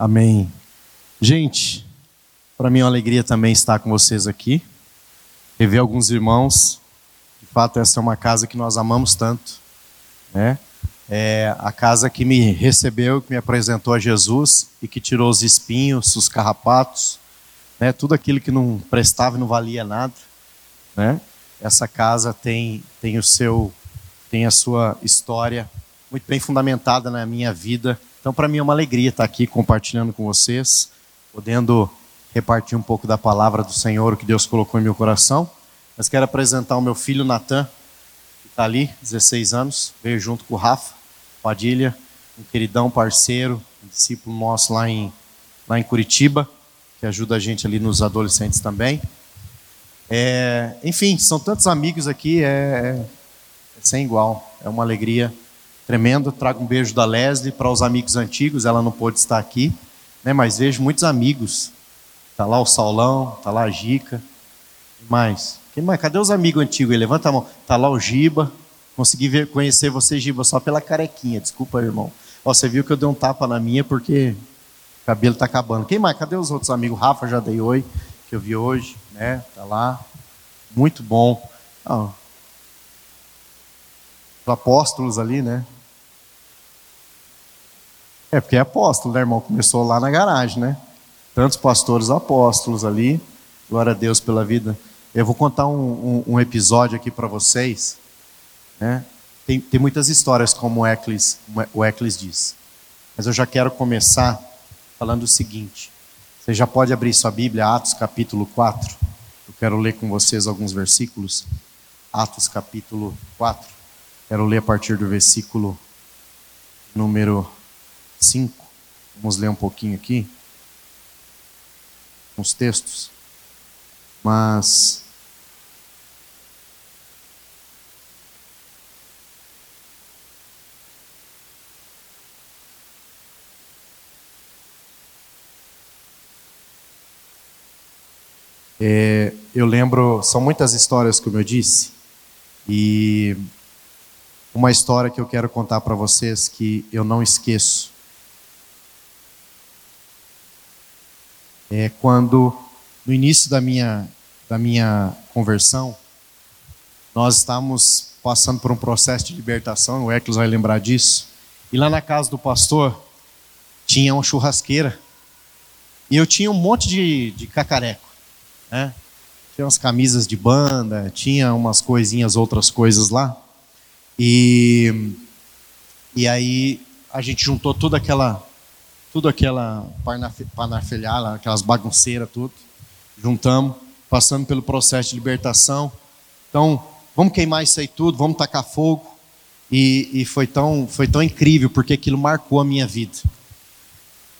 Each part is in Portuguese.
Amém. Gente, para mim é uma alegria também estar com vocês aqui. Rever alguns irmãos. De fato, essa é uma casa que nós amamos tanto. Né? É a casa que me recebeu, que me apresentou a Jesus e que tirou os espinhos, os carrapatos, né? tudo aquilo que não prestava e não valia nada. Né? Essa casa tem, tem, o seu, tem a sua história muito bem fundamentada na minha vida então, para mim é uma alegria estar aqui compartilhando com vocês, podendo repartir um pouco da palavra do Senhor, que Deus colocou em meu coração. Mas quero apresentar o meu filho Natan, que está ali, 16 anos, veio junto com o Rafa Padilha, um queridão parceiro, um discípulo nosso lá em, lá em Curitiba, que ajuda a gente ali nos adolescentes também. É, enfim, são tantos amigos aqui, é, é, é sem igual, é uma alegria tremendo. Trago um beijo da Leslie para os amigos antigos, ela não pôde estar aqui, né? mas vejo muitos amigos. Está lá o Saulão, está lá a Gica. Quem mais? Quem mais? Cadê os amigos antigos? Levanta a mão. Está lá o Giba. Consegui ver, conhecer você, Giba, só pela carequinha. Desculpa, irmão. Ó, você viu que eu dei um tapa na minha porque o cabelo está acabando. Quem mais? Cadê os outros amigos? Rafa já dei oi, que eu vi hoje, né? Tá lá. Muito bom. Os apóstolos ali, né? É, porque é apóstolo, né, irmão? Começou lá na garagem, né? Tantos pastores apóstolos ali. Glória a Deus pela vida. Eu vou contar um, um, um episódio aqui para vocês. Né? Tem, tem muitas histórias, como o Eclis, diz. Mas eu já quero começar falando o seguinte. Você já pode abrir sua Bíblia, Atos capítulo 4. Eu quero ler com vocês alguns versículos. Atos capítulo 4. Quero ler a partir do versículo número 5. Vamos ler um pouquinho aqui. Uns textos. Mas. É, eu lembro, são muitas histórias, como eu disse, e uma história que eu quero contar para vocês que eu não esqueço é quando, no início da minha, da minha conversão, nós estávamos passando por um processo de libertação, o Eclos vai lembrar disso, e lá na casa do pastor tinha uma churrasqueira, e eu tinha um monte de, de cacareco, né? Tinha umas camisas de banda, tinha umas coisinhas, outras coisas lá. E, e aí a gente juntou toda aquela tudo aquela panafilhada, aquelas bagunceiras, tudo. Juntamos, passando pelo processo de libertação. Então, vamos queimar isso aí tudo, vamos tacar fogo. E, e foi, tão, foi tão incrível, porque aquilo marcou a minha vida.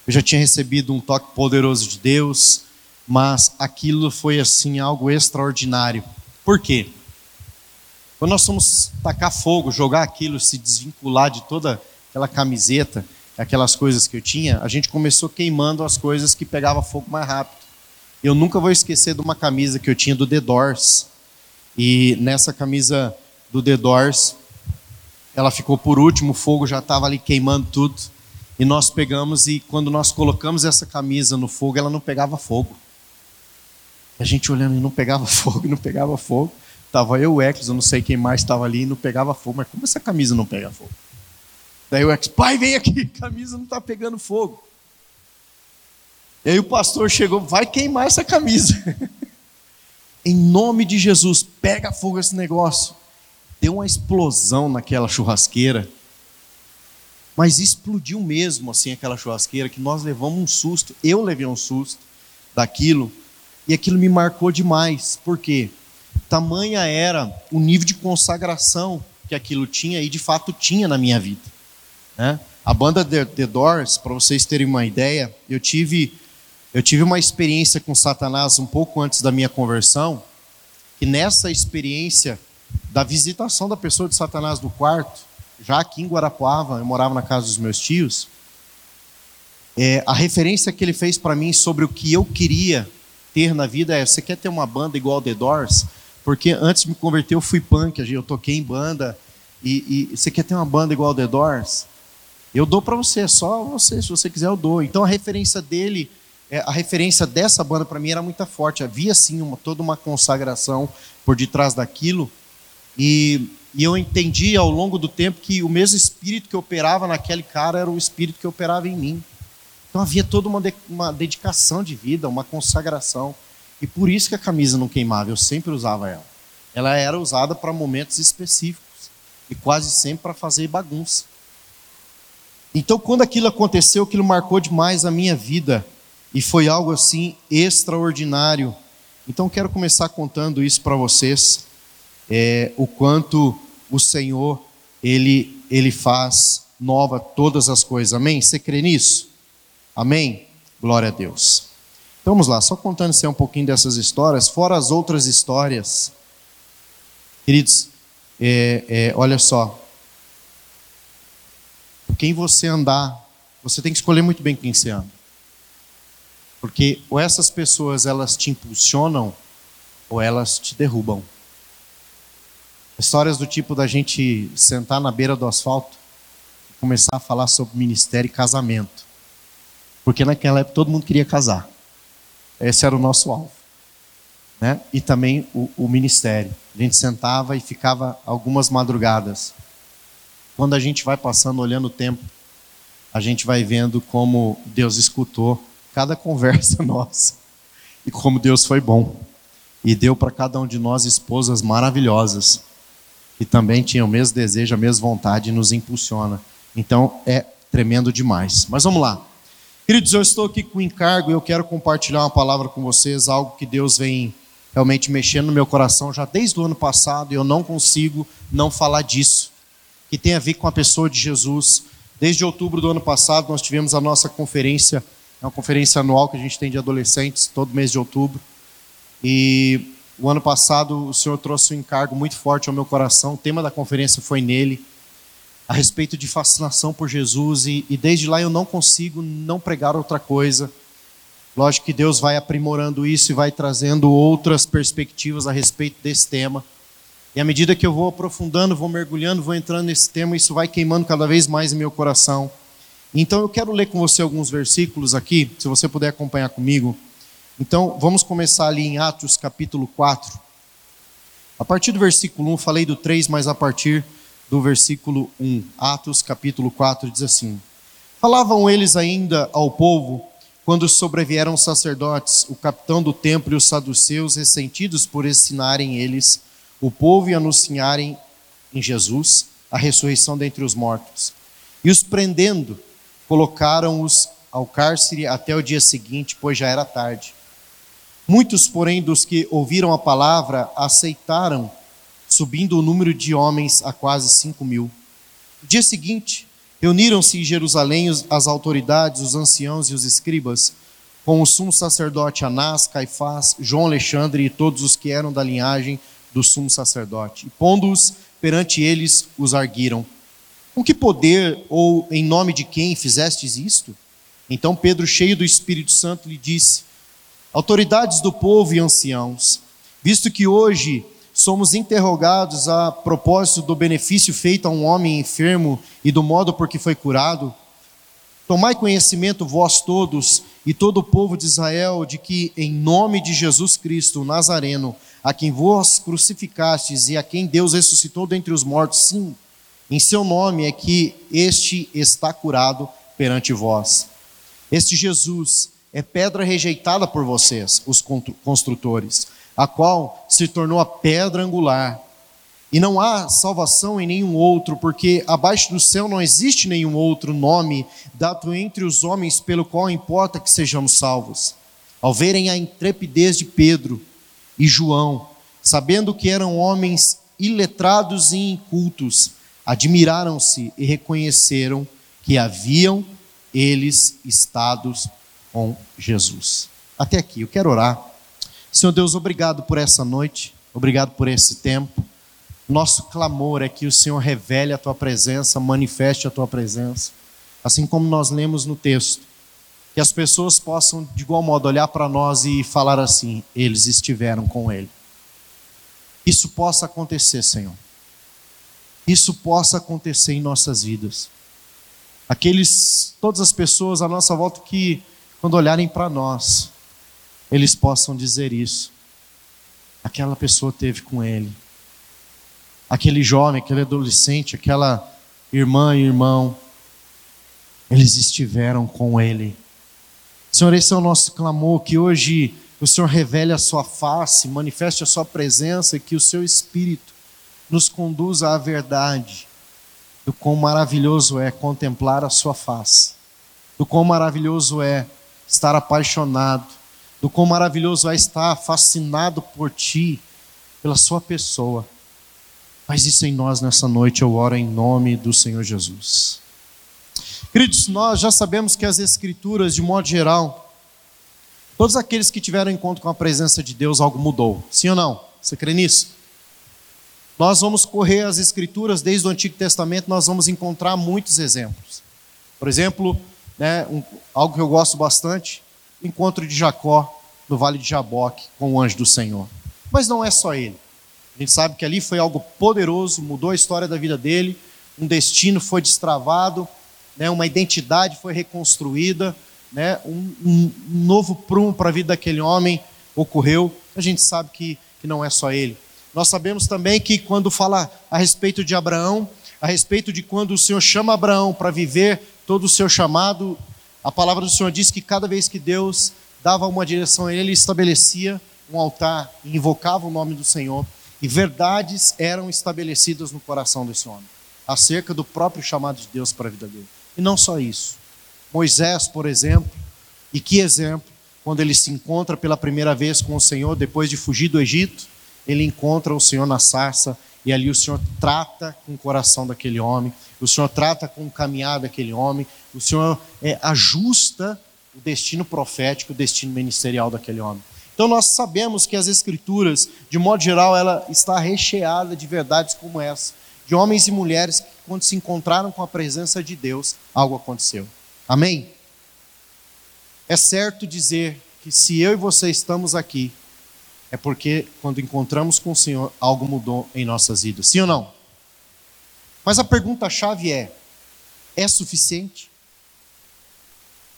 Eu já tinha recebido um toque poderoso de Deus, mas aquilo foi assim algo extraordinário. Por quê? Quando nós fomos tacar fogo, jogar aquilo, se desvincular de toda aquela camiseta, aquelas coisas que eu tinha, a gente começou queimando as coisas que pegava fogo mais rápido. Eu nunca vou esquecer de uma camisa que eu tinha do The Doors. E nessa camisa do The Doors, ela ficou por último, o fogo já estava ali queimando tudo. E nós pegamos e quando nós colocamos essa camisa no fogo, ela não pegava fogo. A gente olhando e não pegava fogo, não pegava fogo. Tava eu, o Eclis, eu não sei quem mais estava ali e não pegava fogo. Mas como essa camisa não pega fogo? Daí o ex, pai, vem aqui, camisa não está pegando fogo. E aí o pastor chegou, vai queimar essa camisa. em nome de Jesus, pega fogo esse negócio. Deu uma explosão naquela churrasqueira. Mas explodiu mesmo assim aquela churrasqueira que nós levamos um susto. Eu levei um susto daquilo e aquilo me marcou demais. Por quê? Tamanha era o nível de consagração que aquilo tinha e de fato tinha na minha vida. Né? A banda The, The Doors, para vocês terem uma ideia, eu tive, eu tive uma experiência com Satanás um pouco antes da minha conversão, e nessa experiência da visitação da pessoa de Satanás no quarto, já aqui em Guarapuava, eu morava na casa dos meus tios, é, a referência que ele fez para mim sobre o que eu queria ter na vida é: você quer ter uma banda igual The Doors? Porque antes de me converter eu fui punk, eu toquei em banda, e, e você quer ter uma banda igual The Doors? Eu dou para você, só você, se você quiser eu dou. Então a referência dele, é, a referência dessa banda para mim era muito forte. Havia sim uma, toda uma consagração por detrás daquilo. E, e eu entendi ao longo do tempo que o mesmo espírito que operava naquele cara era o espírito que operava em mim. Então havia toda uma, de, uma dedicação de vida, uma consagração. E por isso que a camisa não queimava, eu sempre usava ela. Ela era usada para momentos específicos e quase sempre para fazer bagunça. Então, quando aquilo aconteceu, aquilo marcou demais a minha vida e foi algo assim extraordinário. Então, quero começar contando isso para vocês, é, o quanto o Senhor ele ele faz nova todas as coisas. Amém? Você crê nisso? Amém? Glória a Deus. Então vamos lá, só contando um pouquinho dessas histórias, fora as outras histórias. Queridos, é, é, olha só. Quem você andar, você tem que escolher muito bem quem você anda. Porque ou essas pessoas elas te impulsionam ou elas te derrubam. Histórias do tipo da gente sentar na beira do asfalto e começar a falar sobre ministério e casamento. Porque naquela época todo mundo queria casar. Esse era o nosso alvo. Né? E também o, o ministério. A gente sentava e ficava algumas madrugadas. Quando a gente vai passando, olhando o tempo, a gente vai vendo como Deus escutou cada conversa nossa e como Deus foi bom. E deu para cada um de nós esposas maravilhosas, que também tinham o mesmo desejo, a mesma vontade e nos impulsiona. Então é tremendo demais. Mas vamos lá. Queridos, eu estou aqui com o encargo e eu quero compartilhar uma palavra com vocês, algo que Deus vem realmente mexendo no meu coração já desde o ano passado e eu não consigo não falar disso, que tem a ver com a pessoa de Jesus. Desde outubro do ano passado nós tivemos a nossa conferência, é uma conferência anual que a gente tem de adolescentes todo mês de outubro. E o ano passado o Senhor trouxe um encargo muito forte ao meu coração, o tema da conferência foi nele a respeito de fascinação por Jesus e, e desde lá eu não consigo não pregar outra coisa. Lógico que Deus vai aprimorando isso e vai trazendo outras perspectivas a respeito desse tema. E à medida que eu vou aprofundando, vou mergulhando, vou entrando nesse tema, isso vai queimando cada vez mais em meu coração. Então eu quero ler com você alguns versículos aqui, se você puder acompanhar comigo. Então vamos começar ali em Atos capítulo 4. A partir do versículo 1, falei do 3, mas a partir do versículo 1. Atos capítulo 4 diz assim: Falavam eles ainda ao povo quando sobrevieram os sacerdotes, o capitão do templo e os saduceus, ressentidos por ensinarem eles o povo e anunciarem em Jesus a ressurreição dentre os mortos. E os prendendo, colocaram-os ao cárcere até o dia seguinte, pois já era tarde. Muitos, porém, dos que ouviram a palavra aceitaram subindo o número de homens a quase cinco mil. No dia seguinte, reuniram-se em Jerusalém as autoridades, os anciãos e os escribas, com o sumo sacerdote Anás, Caifás, João Alexandre e todos os que eram da linhagem do sumo sacerdote. E pondo-os perante eles, os arguiram. Com que poder ou em nome de quem fizestes isto? Então Pedro, cheio do Espírito Santo, lhe disse: Autoridades do povo e anciãos, visto que hoje somos interrogados a propósito do benefício feito a um homem enfermo e do modo por que foi curado, tomai conhecimento vós todos e todo o povo de Israel de que em nome de Jesus Cristo, o Nazareno, a quem vós crucificastes e a quem Deus ressuscitou dentre os mortos, sim, em seu nome é que este está curado perante vós. Este Jesus é pedra rejeitada por vocês, os construtores a qual se tornou a pedra angular. E não há salvação em nenhum outro, porque abaixo do céu não existe nenhum outro nome dado entre os homens pelo qual importa que sejamos salvos. Ao verem a intrepidez de Pedro e João, sabendo que eram homens iletrados e incultos, admiraram-se e reconheceram que haviam eles estado com Jesus. Até aqui, eu quero orar Senhor Deus, obrigado por essa noite, obrigado por esse tempo. Nosso clamor é que o Senhor revele a tua presença, manifeste a tua presença, assim como nós lemos no texto. Que as pessoas possam, de igual modo, olhar para nós e falar assim: eles estiveram com Ele. Isso possa acontecer, Senhor. Isso possa acontecer em nossas vidas. aqueles, todas as pessoas à nossa volta que, quando olharem para nós, eles possam dizer isso. Aquela pessoa teve com ele. Aquele jovem, aquele adolescente, aquela irmã e irmão, eles estiveram com ele. Senhor, esse é o nosso clamor, que hoje o Senhor revele a sua face, manifeste a sua presença e que o seu Espírito nos conduza à verdade do quão maravilhoso é contemplar a sua face, do quão maravilhoso é estar apaixonado, do quão maravilhoso é estar fascinado por ti, pela sua pessoa. Faz isso em nós nessa noite, eu oro em nome do Senhor Jesus. Queridos, nós já sabemos que as Escrituras, de modo geral, todos aqueles que tiveram encontro com a presença de Deus, algo mudou. Sim ou não? Você crê nisso? Nós vamos correr as Escrituras desde o Antigo Testamento, nós vamos encontrar muitos exemplos. Por exemplo, né, um, algo que eu gosto bastante, o encontro de Jacó no Vale de Jaboque com o anjo do Senhor. Mas não é só ele. A gente sabe que ali foi algo poderoso, mudou a história da vida dele, um destino foi destravado, né, uma identidade foi reconstruída, né, um, um novo prumo para a vida daquele homem ocorreu. A gente sabe que, que não é só ele. Nós sabemos também que quando fala a respeito de Abraão, a respeito de quando o Senhor chama Abraão para viver todo o seu chamado, a palavra do Senhor diz que cada vez que Deus dava uma direção a ele, ele estabelecia um altar e invocava o nome do Senhor, e verdades eram estabelecidas no coração desse homem, acerca do próprio chamado de Deus para a vida dele. E não só isso. Moisés, por exemplo, e que exemplo, quando ele se encontra pela primeira vez com o Senhor, depois de fugir do Egito, ele encontra o Senhor na sarça e ali o Senhor trata com o coração daquele homem, o Senhor trata com o caminhar daquele homem, o Senhor é, ajusta o destino profético, o destino ministerial daquele homem. Então nós sabemos que as escrituras, de modo geral, ela está recheada de verdades como essa, de homens e mulheres que quando se encontraram com a presença de Deus, algo aconteceu. Amém? É certo dizer que se eu e você estamos aqui, é porque quando encontramos com o Senhor, algo mudou em nossas vidas. Sim ou não? Mas a pergunta-chave é: é suficiente?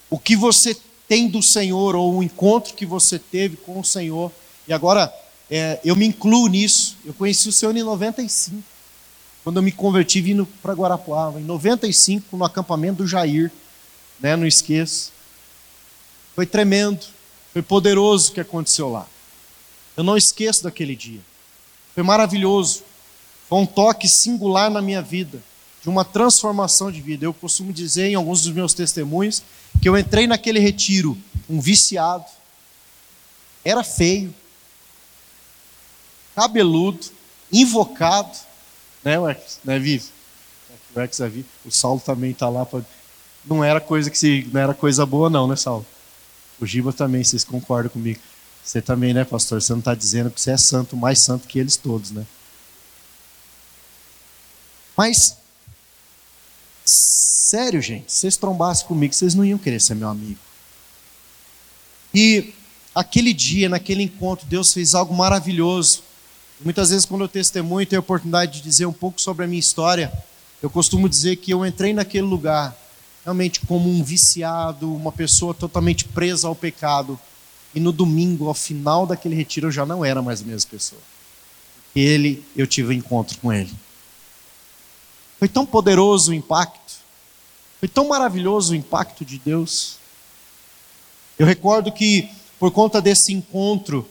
O que você tem do Senhor, ou o encontro que você teve com o Senhor, e agora é, eu me incluo nisso. Eu conheci o Senhor em 95, quando eu me converti vindo para Guarapuava. Em 95, no acampamento do Jair, né, não esqueço. Foi tremendo, foi poderoso o que aconteceu lá. Eu não esqueço daquele dia. Foi maravilhoso. Foi um toque singular na minha vida, de uma transformação de vida. Eu costumo dizer em alguns dos meus testemunhos que eu entrei naquele retiro um viciado, era feio, cabeludo, invocado, né, Wex? Né, Vivi? Wex é O Saulo também está lá. Pra... Não era coisa que se... não era coisa boa, não, né, Saulo? O Giba também, vocês concordam comigo. Você também, né, pastor? Você não está dizendo que você é santo, mais santo que eles todos, né? Mas, sério, gente, se vocês trombassem comigo, vocês não iam querer ser meu amigo. E aquele dia, naquele encontro, Deus fez algo maravilhoso. Muitas vezes, quando eu testemunho e tenho a oportunidade de dizer um pouco sobre a minha história, eu costumo dizer que eu entrei naquele lugar realmente como um viciado, uma pessoa totalmente presa ao pecado e no domingo, ao final daquele retiro, eu já não era mais a mesma pessoa. Ele, eu tive um encontro com ele. Foi tão poderoso o impacto. Foi tão maravilhoso o impacto de Deus. Eu recordo que, por conta desse encontro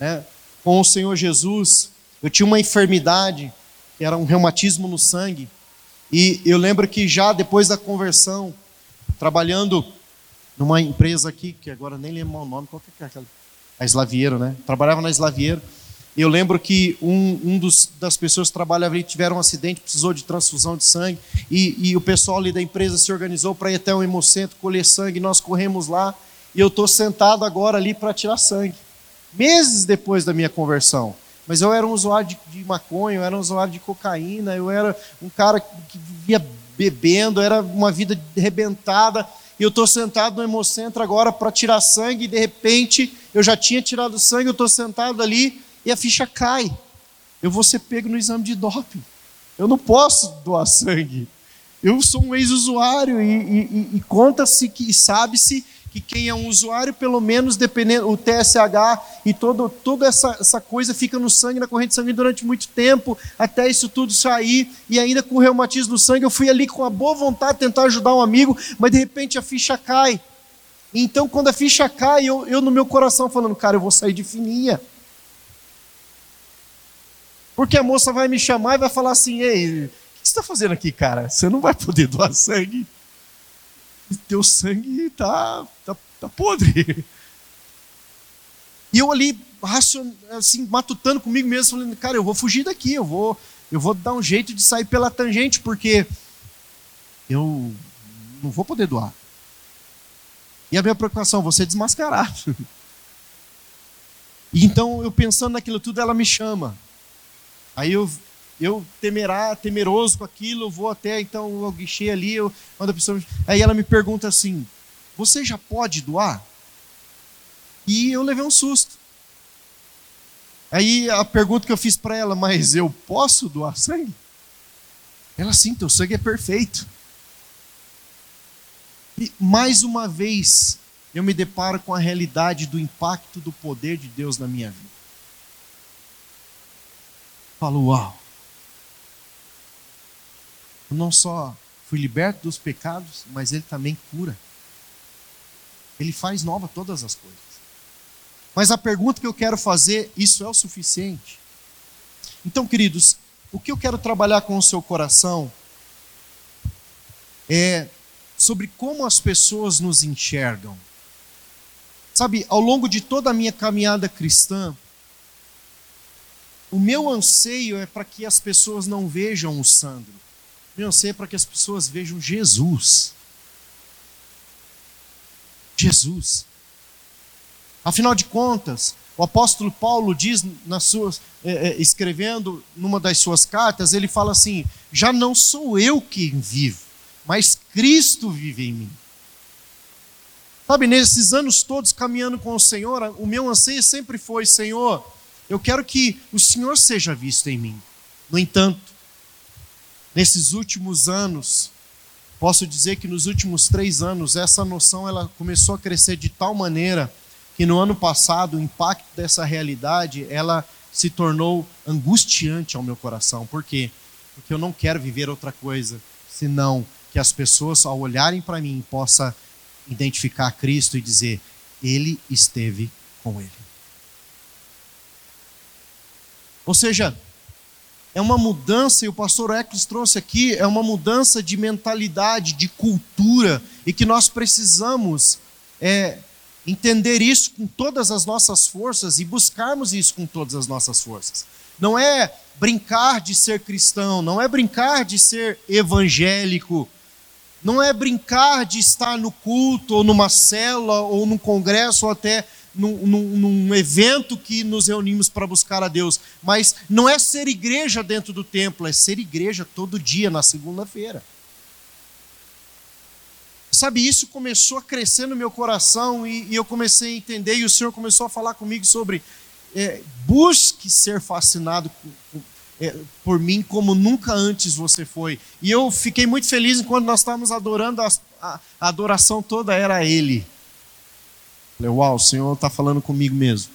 né, com o Senhor Jesus, eu tinha uma enfermidade, que era um reumatismo no sangue. E eu lembro que já depois da conversão, trabalhando numa empresa aqui, que agora nem lembro o nome, qual que é aquela? A Slavieiro, né? Trabalhava na Slavieiro. Eu lembro que um, um dos, das pessoas que trabalhava ali tiveram um acidente, precisou de transfusão de sangue, e, e o pessoal ali da empresa se organizou para ir até o hemocentro colher sangue, nós corremos lá, e eu estou sentado agora ali para tirar sangue. Meses depois da minha conversão. Mas eu era um usuário de, de maconha, eu era um usuário de cocaína, eu era um cara que vivia bebendo, era uma vida arrebentada e eu estou sentado no hemocentro agora para tirar sangue, e de repente eu já tinha tirado sangue, eu estou sentado ali e a ficha cai. Eu vou ser pego no exame de doping. Eu não posso doar sangue. Eu sou um ex-usuário e, e, e conta-se que sabe-se que quem é um usuário, pelo menos dependendo o TSH e todo, toda essa, essa coisa fica no sangue, na corrente sanguínea durante muito tempo, até isso tudo sair, e ainda com o reumatismo no sangue, eu fui ali com a boa vontade tentar ajudar um amigo, mas de repente a ficha cai. Então, quando a ficha cai, eu, eu no meu coração falando, cara, eu vou sair de fininha. Porque a moça vai me chamar e vai falar assim: Ei, o que você está fazendo aqui, cara? Você não vai poder doar sangue. Teu sangue tá, tá, tá podre. E eu ali, assim, matutando comigo mesmo, falando: Cara, eu vou fugir daqui, eu vou, eu vou dar um jeito de sair pela tangente, porque eu não vou poder doar. E a minha preocupação, vou ser desmascarado. E então, eu pensando naquilo tudo, ela me chama. Aí eu, eu temeroso com aquilo, vou até então o guichê ali, eu, quando a pessoa, aí ela me pergunta assim: "Você já pode doar?" E eu levei um susto. Aí a pergunta que eu fiz para ela, mas eu posso doar sangue? Ela sim, teu sangue é perfeito. E mais uma vez eu me deparo com a realidade do impacto do poder de Deus na minha vida falo: Uau! Eu não só fui liberto dos pecados, mas Ele também cura. Ele faz nova todas as coisas. Mas a pergunta que eu quero fazer: isso é o suficiente? Então, queridos, o que eu quero trabalhar com o seu coração é sobre como as pessoas nos enxergam. Sabe, ao longo de toda a minha caminhada cristã, o meu anseio é para que as pessoas não vejam o Sandro. O meu anseio é para que as pessoas vejam Jesus. Jesus. Afinal de contas, o apóstolo Paulo diz nas suas, é, é, escrevendo numa das suas cartas, ele fala assim: já não sou eu quem vivo, mas Cristo vive em mim. Sabe, nesses anos todos caminhando com o Senhor, o meu anseio sempre foi: Senhor, eu quero que o Senhor seja visto em mim. No entanto, nesses últimos anos, posso dizer que nos últimos três anos, essa noção ela começou a crescer de tal maneira que no ano passado o impacto dessa realidade ela se tornou angustiante ao meu coração. Por quê? Porque eu não quero viver outra coisa senão que as pessoas, ao olharem para mim, possam identificar Cristo e dizer: Ele esteve com ele. Ou seja, é uma mudança, e o pastor Eccles trouxe aqui, é uma mudança de mentalidade, de cultura, e que nós precisamos é, entender isso com todas as nossas forças e buscarmos isso com todas as nossas forças. Não é brincar de ser cristão, não é brincar de ser evangélico, não é brincar de estar no culto, ou numa cela, ou num congresso, ou até num, num, num evento que nos reunimos para buscar a Deus, mas não é ser igreja dentro do templo, é ser igreja todo dia, na segunda-feira. Sabe, isso começou a crescer no meu coração e, e, eu comecei a entender, e o Senhor começou a falar comigo sobre é, busque ser fascinado com, é, por mim como nunca antes você foi. E eu fiquei muito feliz enquanto nós estávamos adorando, a, a, a adoração toda era Ele. Falei, uau, o Senhor está falando comigo mesmo.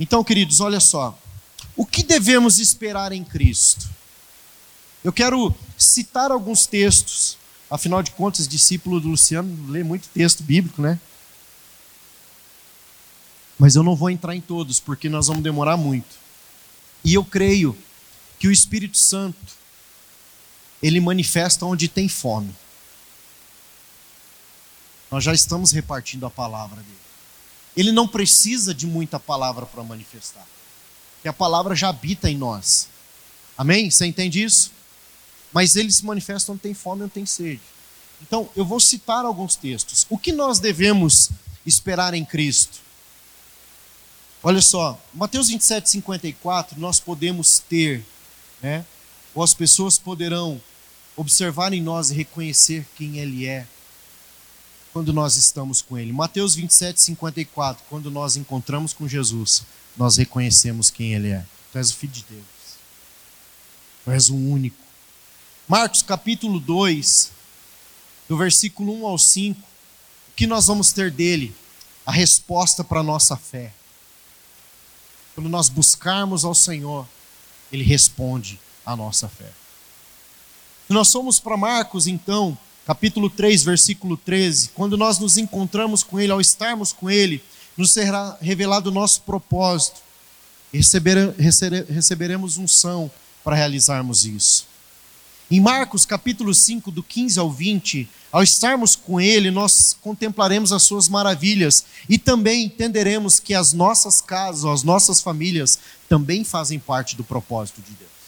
Então, queridos, olha só. O que devemos esperar em Cristo? Eu quero citar alguns textos. Afinal de contas, discípulo do Luciano lê muito texto bíblico, né? Mas eu não vou entrar em todos, porque nós vamos demorar muito. E eu creio que o Espírito Santo, ele manifesta onde tem fome. Nós já estamos repartindo a palavra dele. Ele não precisa de muita palavra para manifestar. Porque a palavra já habita em nós. Amém? Você entende isso? Mas ele se manifesta onde tem fome onde tem sede. Então, eu vou citar alguns textos. O que nós devemos esperar em Cristo? Olha só, Mateus 27, 54, nós podemos ter, né? ou as pessoas poderão observar em nós e reconhecer quem Ele é quando nós estamos com Ele. Mateus 27, 54, quando nós encontramos com Jesus, nós reconhecemos quem Ele é. Tu és o Filho de Deus. Tu és o único. Marcos capítulo 2, do versículo 1 ao 5, o que nós vamos ter dele? A resposta para a nossa fé. Quando nós buscarmos ao Senhor, ele responde à nossa fé. Se nós somos para Marcos, então, capítulo 3, versículo 13, quando nós nos encontramos com ele, ao estarmos com ele, nos será revelado o nosso propósito. E receberemos unção para realizarmos isso. Em Marcos capítulo 5, do 15 ao 20, ao estarmos com Ele, nós contemplaremos as Suas maravilhas e também entenderemos que as nossas casas, as nossas famílias, também fazem parte do propósito de Deus.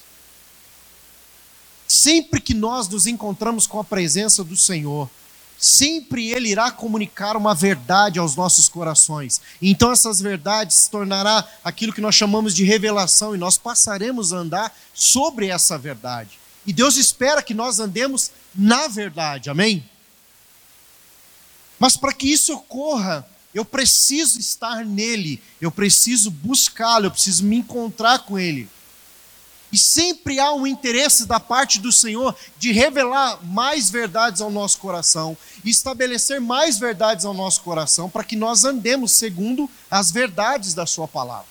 Sempre que nós nos encontramos com a presença do Senhor, sempre Ele irá comunicar uma verdade aos nossos corações. Então essas verdades se tornará aquilo que nós chamamos de revelação e nós passaremos a andar sobre essa verdade. E Deus espera que nós andemos na verdade, amém? Mas para que isso ocorra, eu preciso estar nele, eu preciso buscá-lo, eu preciso me encontrar com ele. E sempre há um interesse da parte do Senhor de revelar mais verdades ao nosso coração estabelecer mais verdades ao nosso coração para que nós andemos segundo as verdades da Sua palavra.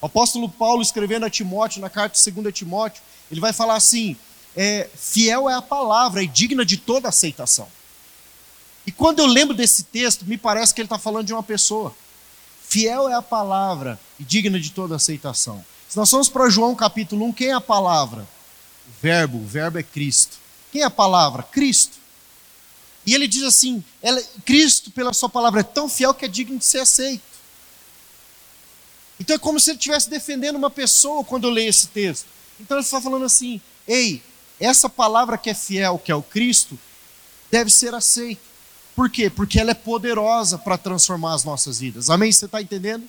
O apóstolo Paulo, escrevendo a Timóteo, na carta 2 Timóteo, ele vai falar assim: é, fiel é a palavra e digna de toda aceitação. E quando eu lembro desse texto, me parece que ele está falando de uma pessoa. Fiel é a palavra e digna de toda aceitação. Se nós formos para João capítulo 1, quem é a palavra? O verbo, o verbo é Cristo. Quem é a palavra? Cristo. E ele diz assim: ela, Cristo, pela sua palavra, é tão fiel que é digno de ser aceito. Então é como se ele estivesse defendendo uma pessoa quando eu leio esse texto. Então ele está falando assim: ei, essa palavra que é fiel, que é o Cristo, deve ser aceita. Por quê? Porque ela é poderosa para transformar as nossas vidas. Amém? Você está entendendo?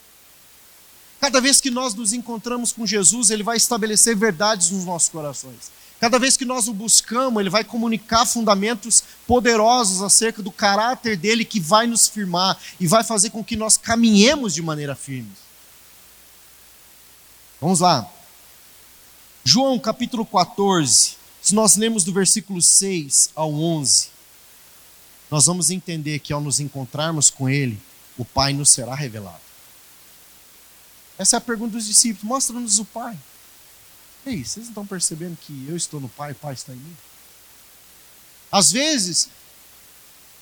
Cada vez que nós nos encontramos com Jesus, Ele vai estabelecer verdades nos nossos corações. Cada vez que nós o buscamos, Ele vai comunicar fundamentos poderosos acerca do caráter dele que vai nos firmar e vai fazer com que nós caminhemos de maneira firme. Vamos lá. João capítulo 14, se nós lemos do versículo 6 ao 11, nós vamos entender que ao nos encontrarmos com Ele, o Pai nos será revelado. Essa é a pergunta dos discípulos: mostra-nos o Pai. Ei, vocês não estão percebendo que eu estou no Pai, o Pai está em mim? Às vezes,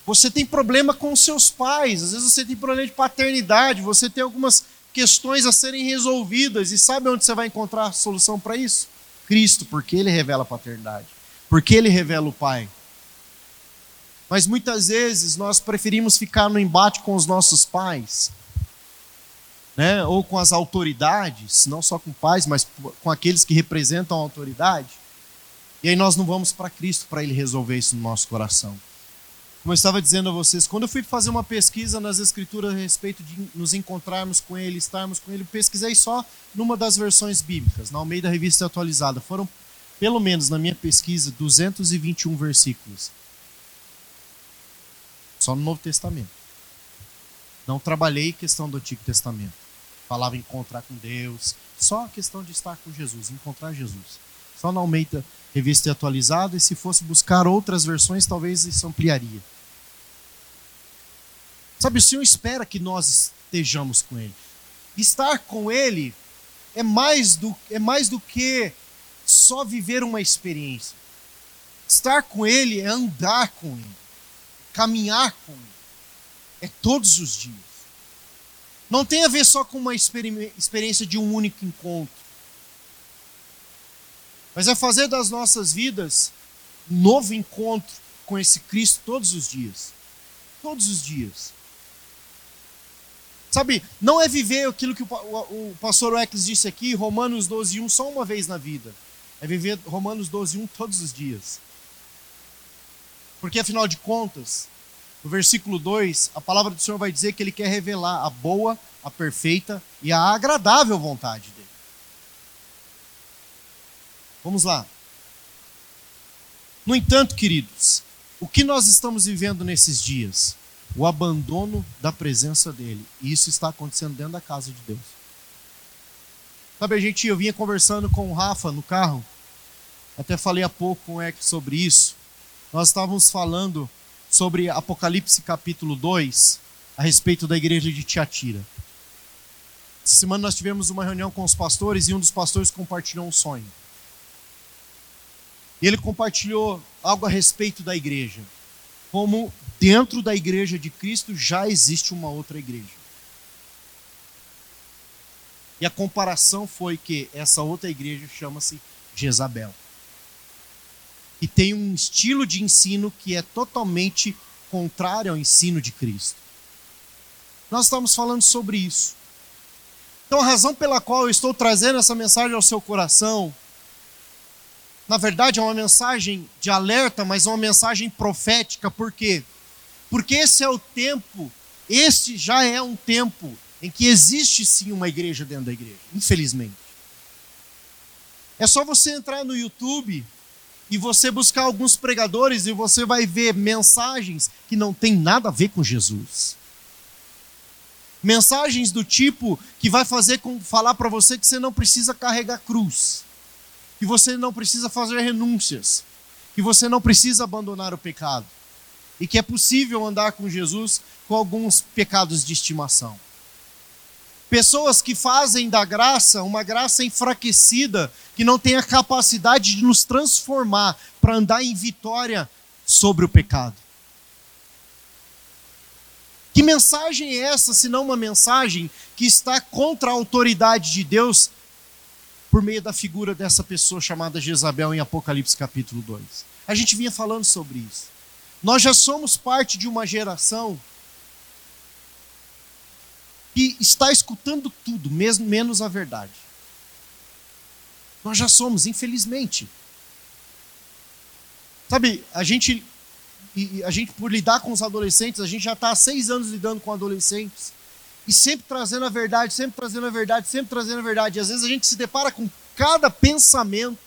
você tem problema com os seus pais, às vezes você tem problema de paternidade, você tem algumas questões a serem resolvidas. E sabe onde você vai encontrar a solução para isso? Cristo, porque ele revela a paternidade, porque ele revela o Pai. Mas muitas vezes nós preferimos ficar no embate com os nossos pais, né? ou com as autoridades, não só com pais, mas com aqueles que representam a autoridade. E aí nós não vamos para Cristo para Ele resolver isso no nosso coração. Como eu estava dizendo a vocês, quando eu fui fazer uma pesquisa nas Escrituras a respeito de nos encontrarmos com Ele, estarmos com Ele, pesquisei só numa das versões bíblicas, na Almeida Revista Atualizada. Foram, pelo menos na minha pesquisa, 221 versículos. Só no Novo Testamento. Não trabalhei questão do Antigo Testamento. Falava encontrar com Deus, só a questão de estar com Jesus, encontrar Jesus. Só na Almeida revista atualizada, e se fosse buscar outras versões, talvez isso ampliaria. Sabe, o Senhor espera que nós estejamos com Ele. Estar com Ele é mais do, é mais do que só viver uma experiência. Estar com Ele é andar com Ele, caminhar com Ele. É todos os dias. Não tem a ver só com uma experiência de um único encontro mas é fazer das nossas vidas um novo encontro com esse Cristo todos os dias. Todos os dias. Sabe, não é viver aquilo que o, pastor Weckles disse aqui, Romanos 12, 1, só uma vez na vida. É viver Romanos 12, 1 todos os dias. Porque afinal de contas, no versículo 2, a palavra do Senhor vai dizer que ele quer revelar a boa, a perfeita e a agradável vontade dele. Vamos lá. No entanto, queridos, o que nós estamos vivendo nesses dias? O abandono da presença dele. E isso está acontecendo dentro da casa de Deus. Sabe, a gente, eu vinha conversando com o Rafa no carro. até falei há pouco com o Eck sobre isso. Nós estávamos falando sobre Apocalipse capítulo 2, a respeito da igreja de Tiatira. Essa semana nós tivemos uma reunião com os pastores e um dos pastores compartilhou um sonho. Ele compartilhou algo a respeito da igreja. Como dentro da igreja de Cristo já existe uma outra igreja. E a comparação foi que essa outra igreja chama-se Jezabel. E tem um estilo de ensino que é totalmente contrário ao ensino de Cristo. Nós estamos falando sobre isso. Então, a razão pela qual eu estou trazendo essa mensagem ao seu coração, na verdade, é uma mensagem de alerta, mas é uma mensagem profética. Por quê? Porque esse é o tempo, este já é um tempo em que existe sim uma igreja dentro da igreja, infelizmente. É só você entrar no YouTube e você buscar alguns pregadores e você vai ver mensagens que não tem nada a ver com Jesus. Mensagens do tipo que vai fazer com falar para você que você não precisa carregar cruz, que você não precisa fazer renúncias, que você não precisa abandonar o pecado e que é possível andar com Jesus com alguns pecados de estimação. Pessoas que fazem da graça uma graça enfraquecida, que não tem a capacidade de nos transformar para andar em vitória sobre o pecado. Que mensagem é essa, se não uma mensagem que está contra a autoridade de Deus por meio da figura dessa pessoa chamada Jezabel em Apocalipse capítulo 2? A gente vinha falando sobre isso. Nós já somos parte de uma geração que está escutando tudo, mesmo menos a verdade. Nós já somos, infelizmente. Sabe, a gente, a gente por lidar com os adolescentes, a gente já está há seis anos lidando com adolescentes e sempre trazendo a verdade, sempre trazendo a verdade, sempre trazendo a verdade. E às vezes a gente se depara com cada pensamento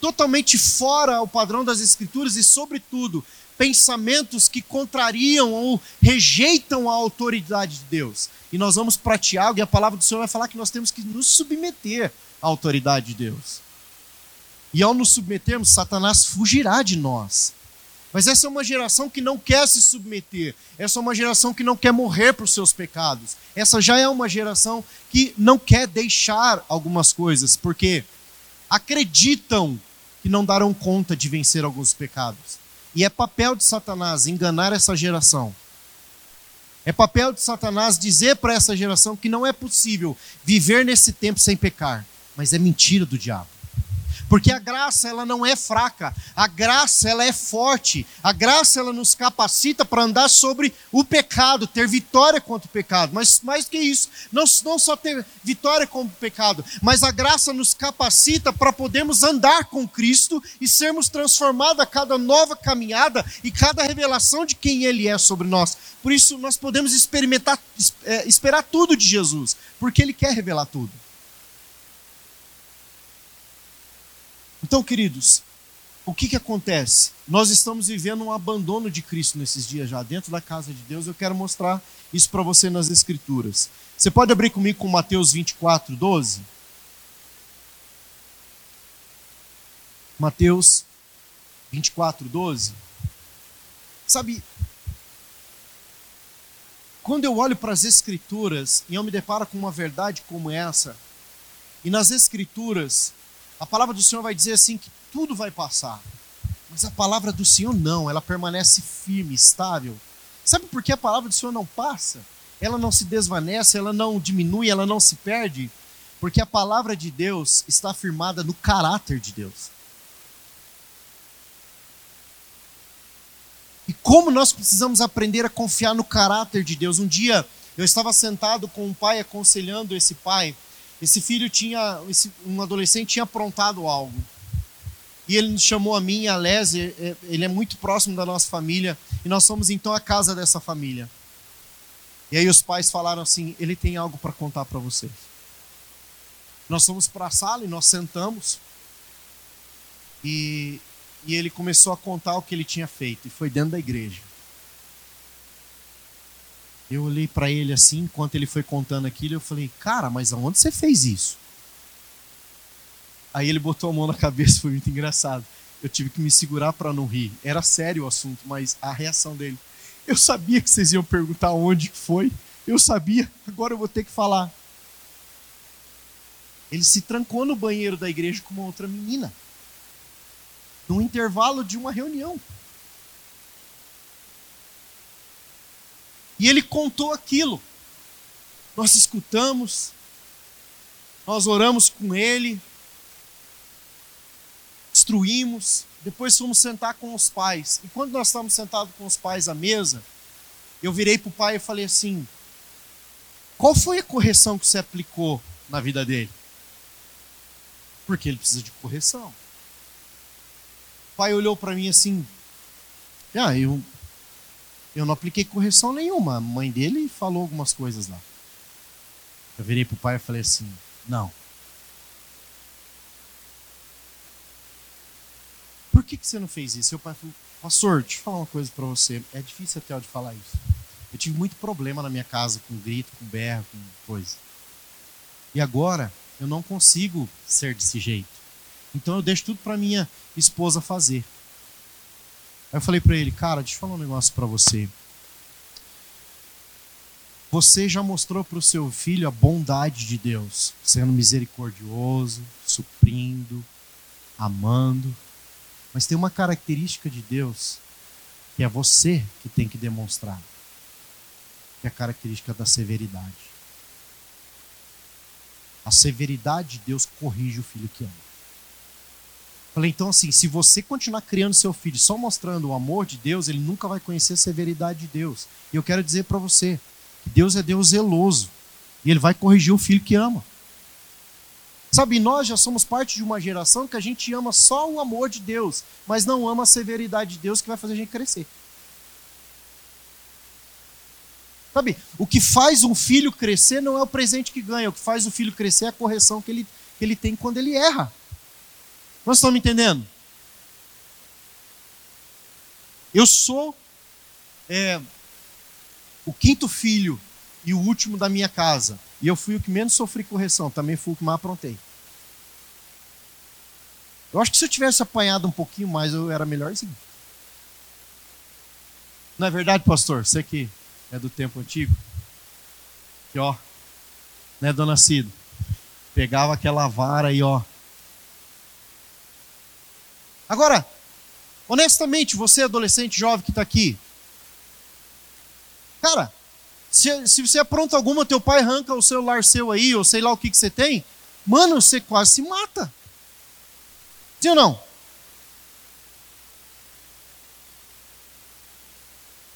totalmente fora ao padrão das escrituras e, sobretudo, pensamentos que contrariam ou rejeitam a autoridade de Deus. E nós vamos para Tiago e a palavra do Senhor vai falar que nós temos que nos submeter à autoridade de Deus. E ao nos submetermos, Satanás fugirá de nós. Mas essa é uma geração que não quer se submeter. Essa é uma geração que não quer morrer por seus pecados. Essa já é uma geração que não quer deixar algumas coisas, porque acreditam que não darão conta de vencer alguns pecados. E é papel de Satanás enganar essa geração. É papel de Satanás dizer para essa geração que não é possível viver nesse tempo sem pecar. Mas é mentira do diabo. Porque a graça ela não é fraca, a graça ela é forte, a graça ela nos capacita para andar sobre o pecado, ter vitória contra o pecado. Mas mais que isso, não, não só ter vitória contra o pecado, mas a graça nos capacita para podermos andar com Cristo e sermos transformados a cada nova caminhada e cada revelação de quem Ele é sobre nós. Por isso nós podemos experimentar, é, esperar tudo de Jesus, porque Ele quer revelar tudo. Então, queridos, o que, que acontece? Nós estamos vivendo um abandono de Cristo nesses dias já, dentro da casa de Deus. Eu quero mostrar isso para você nas Escrituras. Você pode abrir comigo com Mateus 24, 12? Mateus 24, 12. Sabe, quando eu olho para as Escrituras e eu me deparo com uma verdade como essa, e nas Escrituras a palavra do Senhor vai dizer assim que tudo vai passar. Mas a palavra do Senhor não, ela permanece firme, estável. Sabe por que a palavra do Senhor não passa? Ela não se desvanece, ela não diminui, ela não se perde, porque a palavra de Deus está firmada no caráter de Deus. E como nós precisamos aprender a confiar no caráter de Deus. Um dia eu estava sentado com um pai aconselhando esse pai, esse filho tinha, esse, um adolescente tinha aprontado algo. E ele chamou a mim e a Lésia, ele é muito próximo da nossa família, e nós somos então a casa dessa família. E aí os pais falaram assim: ele tem algo para contar para vocês. Nós fomos para a sala e nós sentamos, e, e ele começou a contar o que ele tinha feito, e foi dentro da igreja. Eu olhei para ele assim, enquanto ele foi contando aquilo, eu falei: "Cara, mas aonde você fez isso?" Aí ele botou a mão na cabeça, foi muito engraçado. Eu tive que me segurar para não rir. Era sério o assunto, mas a reação dele. Eu sabia que vocês iam perguntar onde foi. Eu sabia, agora eu vou ter que falar. Ele se trancou no banheiro da igreja com uma outra menina. No intervalo de uma reunião. E ele contou aquilo. Nós escutamos, nós oramos com ele, instruímos, depois fomos sentar com os pais. E quando nós estávamos sentados com os pais à mesa, eu virei para o pai e falei assim: qual foi a correção que você aplicou na vida dele? Porque ele precisa de correção. O pai olhou para mim assim: ah, eu, eu não apliquei correção nenhuma. A mãe dele falou algumas coisas lá. Eu virei para o pai e falei assim: não. Por que, que você não fez isso? O pai falou: Pastor, deixa eu falar uma coisa para você. É difícil até de falar isso. Eu tive muito problema na minha casa com grito, com berro, com coisa. E agora eu não consigo ser desse jeito. Então eu deixo tudo para minha esposa fazer. Aí eu falei para ele, cara, deixa eu falar um negócio para você. Você já mostrou para o seu filho a bondade de Deus, sendo misericordioso, suprindo, amando. Mas tem uma característica de Deus que é você que tem que demonstrar, que é a característica da severidade. A severidade de Deus corrige o filho que ama. Falei, então assim, se você continuar criando seu filho só mostrando o amor de Deus, ele nunca vai conhecer a severidade de Deus. E eu quero dizer para você, Deus é Deus zeloso. E Ele vai corrigir o filho que ama. Sabe, nós já somos parte de uma geração que a gente ama só o amor de Deus, mas não ama a severidade de Deus que vai fazer a gente crescer. Sabe, o que faz um filho crescer não é o presente que ganha, o que faz o filho crescer é a correção que ele, que ele tem quando ele erra. Nós estamos entendendo? Eu sou é, o quinto filho e o último da minha casa. E eu fui o que menos sofri correção, também fui o que mais aprontei. Eu acho que se eu tivesse apanhado um pouquinho mais, eu era melhorzinho. Não é verdade, pastor? Você que é do tempo antigo. Que ó, né, dona Cido? Pegava aquela vara e ó. Agora, honestamente, você adolescente jovem que está aqui, Cara, se, se você apronta alguma, teu pai arranca o celular seu aí, ou sei lá o que, que você tem, mano, você quase se mata. Sim ou não?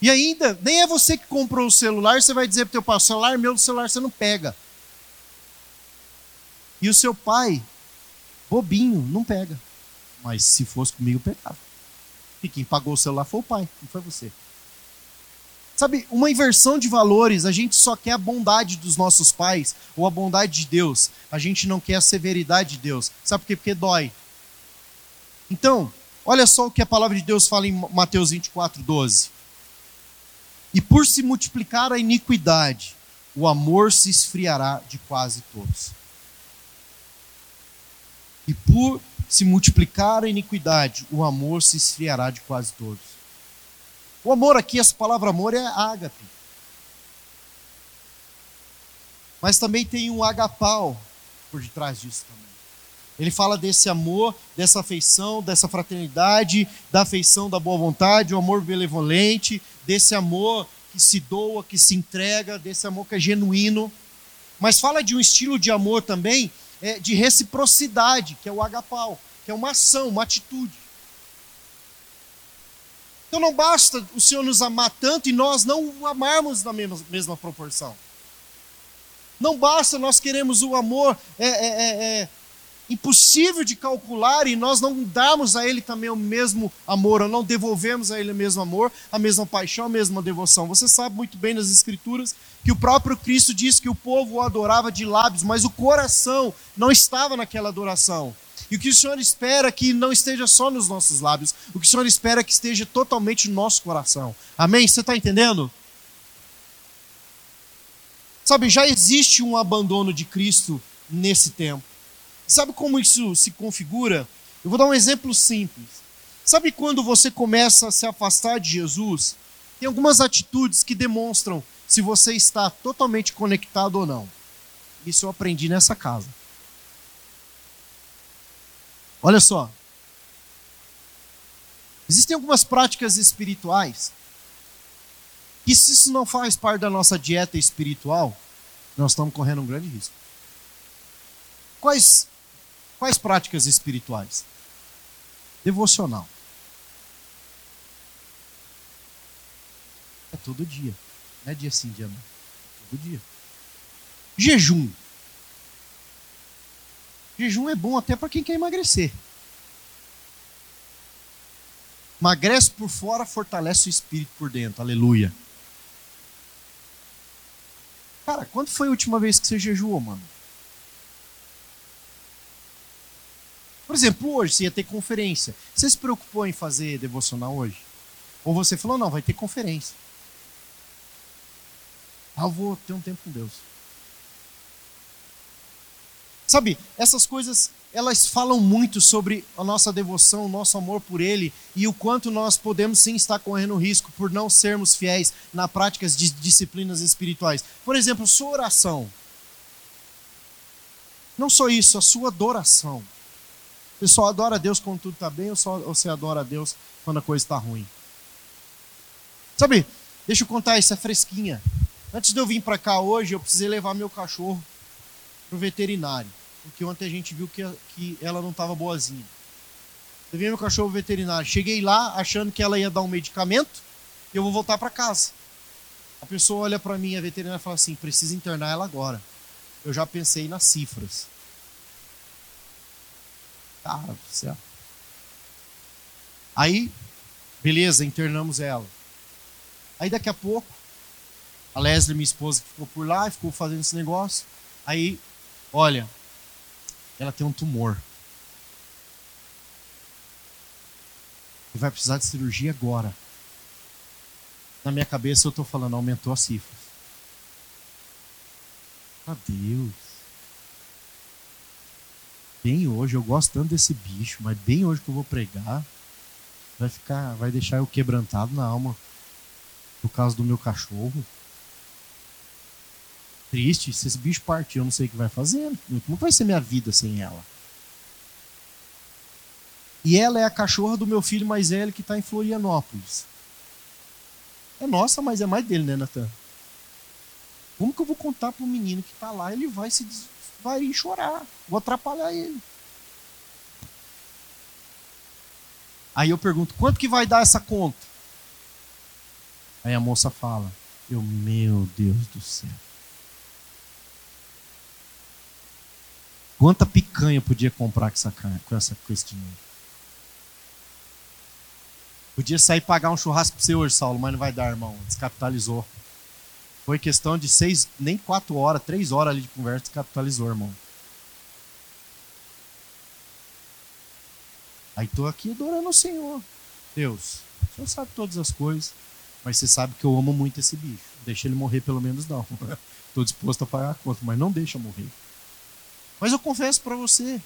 E ainda, nem é você que comprou o celular, você vai dizer para teu pai, o celular meu, o celular você não pega. E o seu pai, bobinho, não pega. Mas se fosse comigo, pegava. E quem pagou o celular foi o pai, não foi você. Sabe, uma inversão de valores, a gente só quer a bondade dos nossos pais ou a bondade de Deus. A gente não quer a severidade de Deus. Sabe por quê? Porque dói. Então, olha só o que a palavra de Deus fala em Mateus 24, 12. E por se multiplicar a iniquidade, o amor se esfriará de quase todos. E por se multiplicar a iniquidade, o amor se esfriará de quase todos. O amor aqui, essa palavra amor é ágape. Mas também tem um agapau por detrás disso também. Ele fala desse amor, dessa afeição, dessa fraternidade, da afeição da boa vontade, o amor benevolente, desse amor que se doa, que se entrega, desse amor que é genuíno. Mas fala de um estilo de amor também é, de reciprocidade, que é o agapau, que é uma ação, uma atitude. Então não basta o Senhor nos amar tanto e nós não o amarmos na mesma, mesma proporção. Não basta nós queremos o amor é, é, é, é, impossível de calcular e nós não darmos a Ele também o mesmo amor, ou não devolvemos a Ele o mesmo amor, a mesma paixão, a mesma devoção. Você sabe muito bem nas Escrituras que o próprio Cristo diz que o povo o adorava de lábios, mas o coração não estava naquela adoração. E o que o Senhor espera que não esteja só nos nossos lábios, o que o Senhor espera que esteja totalmente no nosso coração. Amém? Você está entendendo? Sabe, já existe um abandono de Cristo nesse tempo. Sabe como isso se configura? Eu vou dar um exemplo simples. Sabe quando você começa a se afastar de Jesus? Tem algumas atitudes que demonstram se você está totalmente conectado ou não. Isso eu aprendi nessa casa. Olha só. Existem algumas práticas espirituais que, se isso não faz parte da nossa dieta espiritual, nós estamos correndo um grande risco. Quais, quais práticas espirituais? Devocional. É todo dia. Não é dia sim, dia não. É todo dia. Jejum. Jejum é bom até para quem quer emagrecer. Emagrece por fora, fortalece o espírito por dentro. Aleluia. Cara, quando foi a última vez que você jejuou, mano? Por exemplo, hoje você ia ter conferência. Você se preocupou em fazer devocional hoje? Ou você falou, não, vai ter conferência. Ah, eu vou ter um tempo com Deus. Sabe, essas coisas, elas falam muito sobre a nossa devoção, o nosso amor por Ele e o quanto nós podemos sim estar correndo risco por não sermos fiéis na prática de disciplinas espirituais. Por exemplo, sua oração. Não só isso, a sua adoração. Você só adora a Deus quando tudo está bem ou, só, você adora a Deus quando a coisa está ruim? Sabe, deixa eu contar isso, é fresquinha. Antes de eu vir para cá hoje, eu precisei levar meu cachorro pro veterinário porque ontem a gente viu que, que ela não estava boazinha. Levei meu cachorro veterinário. Cheguei lá achando que ela ia dar um medicamento e eu vou voltar para casa. A pessoa olha para mim, a veterinária fala assim: precisa internar ela agora. Eu já pensei nas cifras. Cara do céu. Aí, beleza, internamos ela. Aí daqui a pouco, a Leslie, minha esposa, ficou por lá, ficou fazendo esse negócio. Aí, olha, ela tem um tumor. E vai precisar de cirurgia agora. Na minha cabeça eu estou falando, aumentou as cifras. Adeus. Bem hoje, eu gosto tanto desse bicho, mas bem hoje que eu vou pregar, vai ficar, vai deixar eu quebrantado na alma por causa do meu cachorro triste. Se esse bicho partir, eu não sei o que vai fazer. Como vai ser minha vida sem ela? E ela é a cachorra do meu filho mais velho que está em Florianópolis. É nossa, mas é mais dele, né, Natan? Como que eu vou contar para o menino que está lá? Ele vai se vai chorar. Vou atrapalhar ele. Aí eu pergunto, quanto que vai dar essa conta? Aí a moça fala, eu, meu Deus do céu. Quanta picanha podia comprar com, essa, com, essa, com esse dinheiro? Podia sair pagar um churrasco para você hoje, Saulo, mas não vai dar, irmão. Descapitalizou. Foi questão de seis, nem quatro horas, três horas ali de conversa, descapitalizou, irmão. Aí estou aqui adorando o Senhor. Deus, o Senhor sabe todas as coisas, mas você sabe que eu amo muito esse bicho. Deixa ele morrer pelo menos não. Estou disposto a pagar a conta, mas não deixa morrer. Mas eu confesso para você,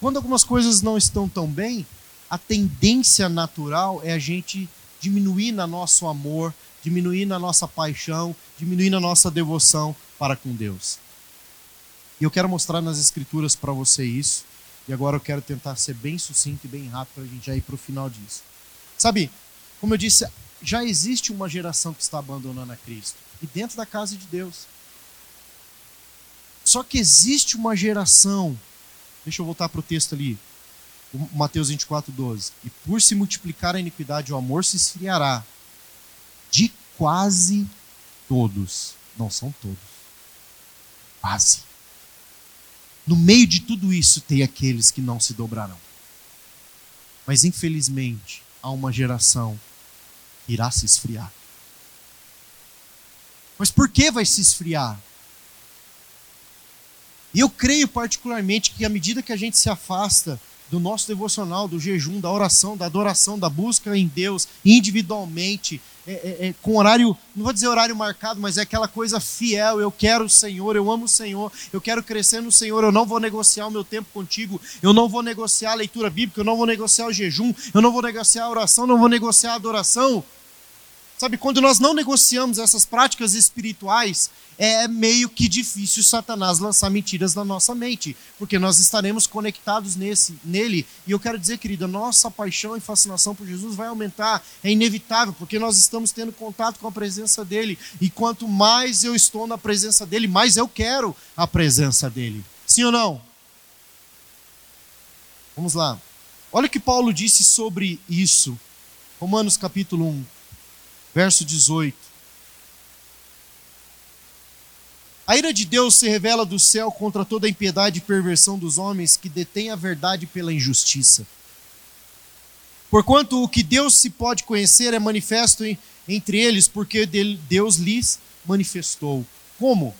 quando algumas coisas não estão tão bem, a tendência natural é a gente diminuir na nosso amor, diminuir na nossa paixão, diminuir na nossa devoção para com Deus. E eu quero mostrar nas Escrituras para você isso. E agora eu quero tentar ser bem sucinto e bem rápido para a gente já ir para o final disso. Sabe, como eu disse, já existe uma geração que está abandonando a Cristo. E dentro da casa de Deus. Só que existe uma geração, deixa eu voltar para o texto ali, Mateus 24, 12. E por se multiplicar a iniquidade, o amor se esfriará de quase todos. Não são todos. Quase. No meio de tudo isso, tem aqueles que não se dobrarão. Mas infelizmente, há uma geração que irá se esfriar. Mas por que vai se esfriar? E eu creio particularmente que à medida que a gente se afasta do nosso devocional, do jejum, da oração, da adoração, da busca em Deus individualmente, é, é, é, com horário, não vou dizer horário marcado, mas é aquela coisa fiel. Eu quero o Senhor, eu amo o Senhor, eu quero crescer no Senhor. Eu não vou negociar o meu tempo contigo, eu não vou negociar a leitura bíblica, eu não vou negociar o jejum, eu não vou negociar a oração, não vou negociar a adoração. Sabe, quando nós não negociamos essas práticas espirituais, é meio que difícil Satanás lançar mentiras na nossa mente, porque nós estaremos conectados nesse, nele. E eu quero dizer, querida, nossa paixão e fascinação por Jesus vai aumentar, é inevitável, porque nós estamos tendo contato com a presença dele. E quanto mais eu estou na presença dele, mais eu quero a presença dele. Sim ou não? Vamos lá. Olha o que Paulo disse sobre isso. Romanos capítulo 1 verso 18. A ira de Deus se revela do céu contra toda a impiedade e perversão dos homens que detêm a verdade pela injustiça. Porquanto o que Deus se pode conhecer é manifesto entre eles, porque Deus lhes manifestou. Como?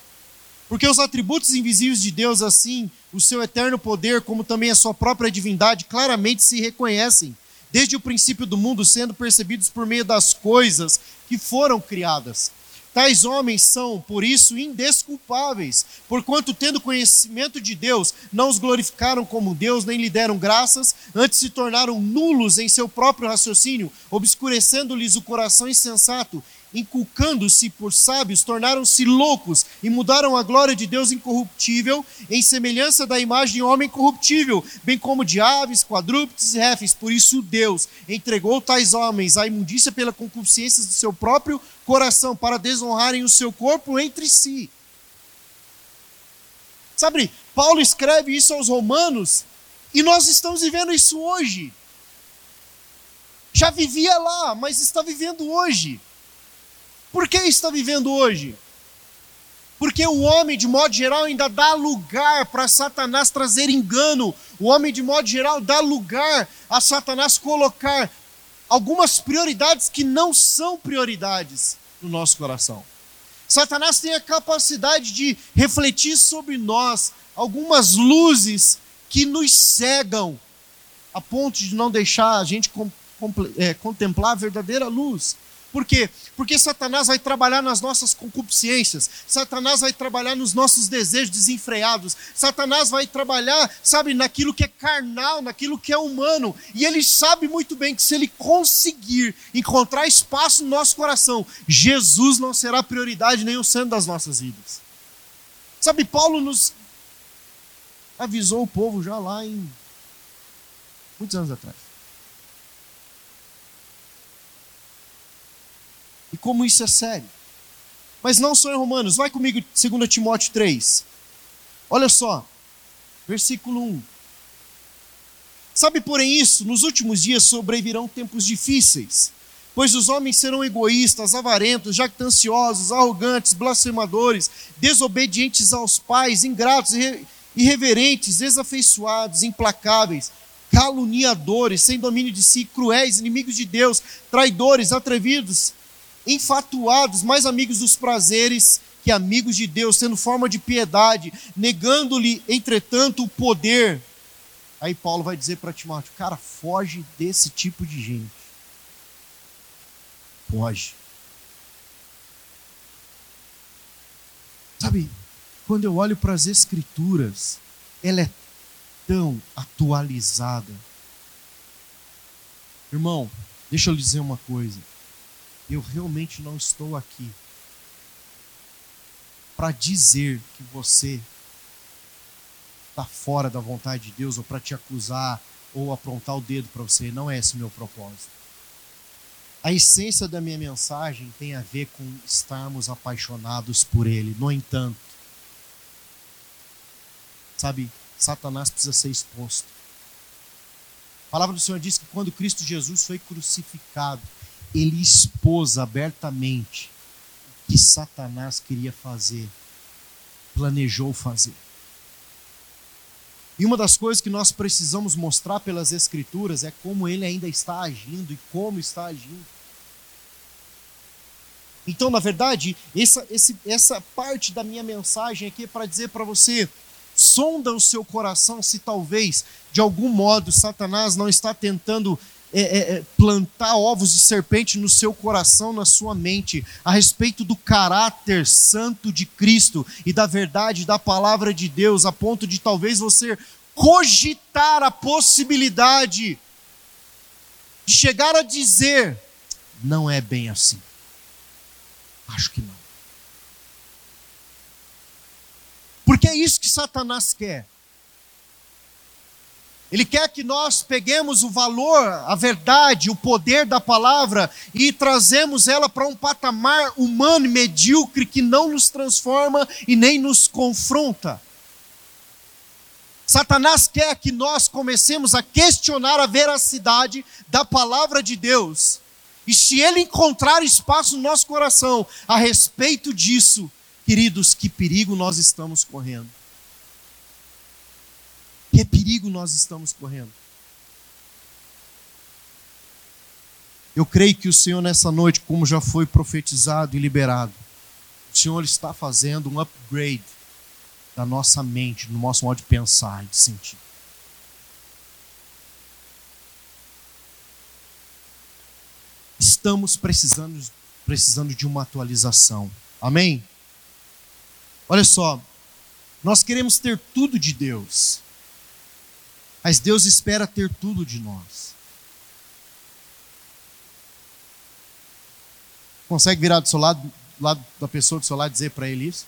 Porque os atributos invisíveis de Deus, assim, o seu eterno poder, como também a sua própria divindade, claramente se reconhecem desde o princípio do mundo, sendo percebidos por meio das coisas que foram criadas. Tais homens são, por isso, indesculpáveis, porquanto, tendo conhecimento de Deus, não os glorificaram como Deus, nem lhe deram graças, antes se tornaram nulos em seu próprio raciocínio, obscurecendo-lhes o coração insensato, inculcando-se por sábios, tornaram-se loucos e mudaram a glória de Deus incorruptível em semelhança da imagem de homem corruptível, bem como de aves, quadrúpedes e réfis. Por isso Deus entregou tais homens à imundícia pela concupiscência do seu próprio coração, para desonrarem o seu corpo entre si. Sabe, Paulo escreve isso aos romanos e nós estamos vivendo isso hoje. Já vivia lá, mas está vivendo hoje. Por que está vivendo hoje? Porque o homem, de modo geral, ainda dá lugar para Satanás trazer engano. O homem, de modo geral, dá lugar a Satanás colocar algumas prioridades que não são prioridades no nosso coração. Satanás tem a capacidade de refletir sobre nós algumas luzes que nos cegam, a ponto de não deixar a gente é, contemplar a verdadeira luz. Por quê? Porque Satanás vai trabalhar nas nossas concupiscências, Satanás vai trabalhar nos nossos desejos desenfreados, Satanás vai trabalhar, sabe, naquilo que é carnal, naquilo que é humano, e ele sabe muito bem que se ele conseguir encontrar espaço no nosso coração, Jesus não será prioridade nem o centro das nossas vidas. Sabe, Paulo nos avisou o povo já lá em muitos anos atrás. E como isso é sério. Mas não só em Romanos, vai comigo 2 Timóteo 3. Olha só, versículo 1. Sabe, porém, isso, nos últimos dias sobrevirão tempos difíceis, pois os homens serão egoístas, avarentos, jactanciosos, arrogantes, blasfemadores, desobedientes aos pais, ingratos, irreverentes, desafeiçoados, implacáveis, caluniadores, sem domínio de si, cruéis, inimigos de Deus, traidores, atrevidos, enfatuados, mais amigos dos prazeres que amigos de Deus, tendo forma de piedade, negando-lhe, entretanto, o poder. Aí Paulo vai dizer para Timóteo: cara, foge desse tipo de gente. Foge. Sabe, quando eu olho para as Escrituras, ela é tão atualizada. Irmão, deixa eu lhe dizer uma coisa eu realmente não estou aqui para dizer que você está fora da vontade de Deus ou para te acusar ou aprontar o dedo para você. Não é esse o meu propósito. A essência da minha mensagem tem a ver com estarmos apaixonados por Ele. No entanto, sabe, Satanás precisa ser exposto. A palavra do Senhor diz que quando Cristo Jesus foi crucificado, ele expôs abertamente o que Satanás queria fazer, planejou fazer. E uma das coisas que nós precisamos mostrar pelas Escrituras é como ele ainda está agindo e como está agindo. Então, na verdade, essa, esse, essa parte da minha mensagem aqui é para dizer para você: sonda o seu coração se talvez, de algum modo, Satanás não está tentando é, é, é, plantar ovos de serpente no seu coração, na sua mente, a respeito do caráter santo de Cristo e da verdade da palavra de Deus, a ponto de talvez você cogitar a possibilidade de chegar a dizer: não é bem assim. Acho que não. Porque é isso que Satanás quer. Ele quer que nós peguemos o valor, a verdade, o poder da palavra e trazemos ela para um patamar humano e medíocre que não nos transforma e nem nos confronta. Satanás quer que nós comecemos a questionar a veracidade da palavra de Deus. E se ele encontrar espaço no nosso coração a respeito disso, queridos, que perigo nós estamos correndo. Que perigo nós estamos correndo? Eu creio que o Senhor, nessa noite, como já foi profetizado e liberado, o Senhor está fazendo um upgrade da nossa mente, no nosso modo de pensar e de sentir. Estamos precisando, precisando de uma atualização. Amém? Olha só, nós queremos ter tudo de Deus. Mas Deus espera ter tudo de nós. Consegue virar do seu lado, do lado da pessoa do seu lado dizer para ele isso?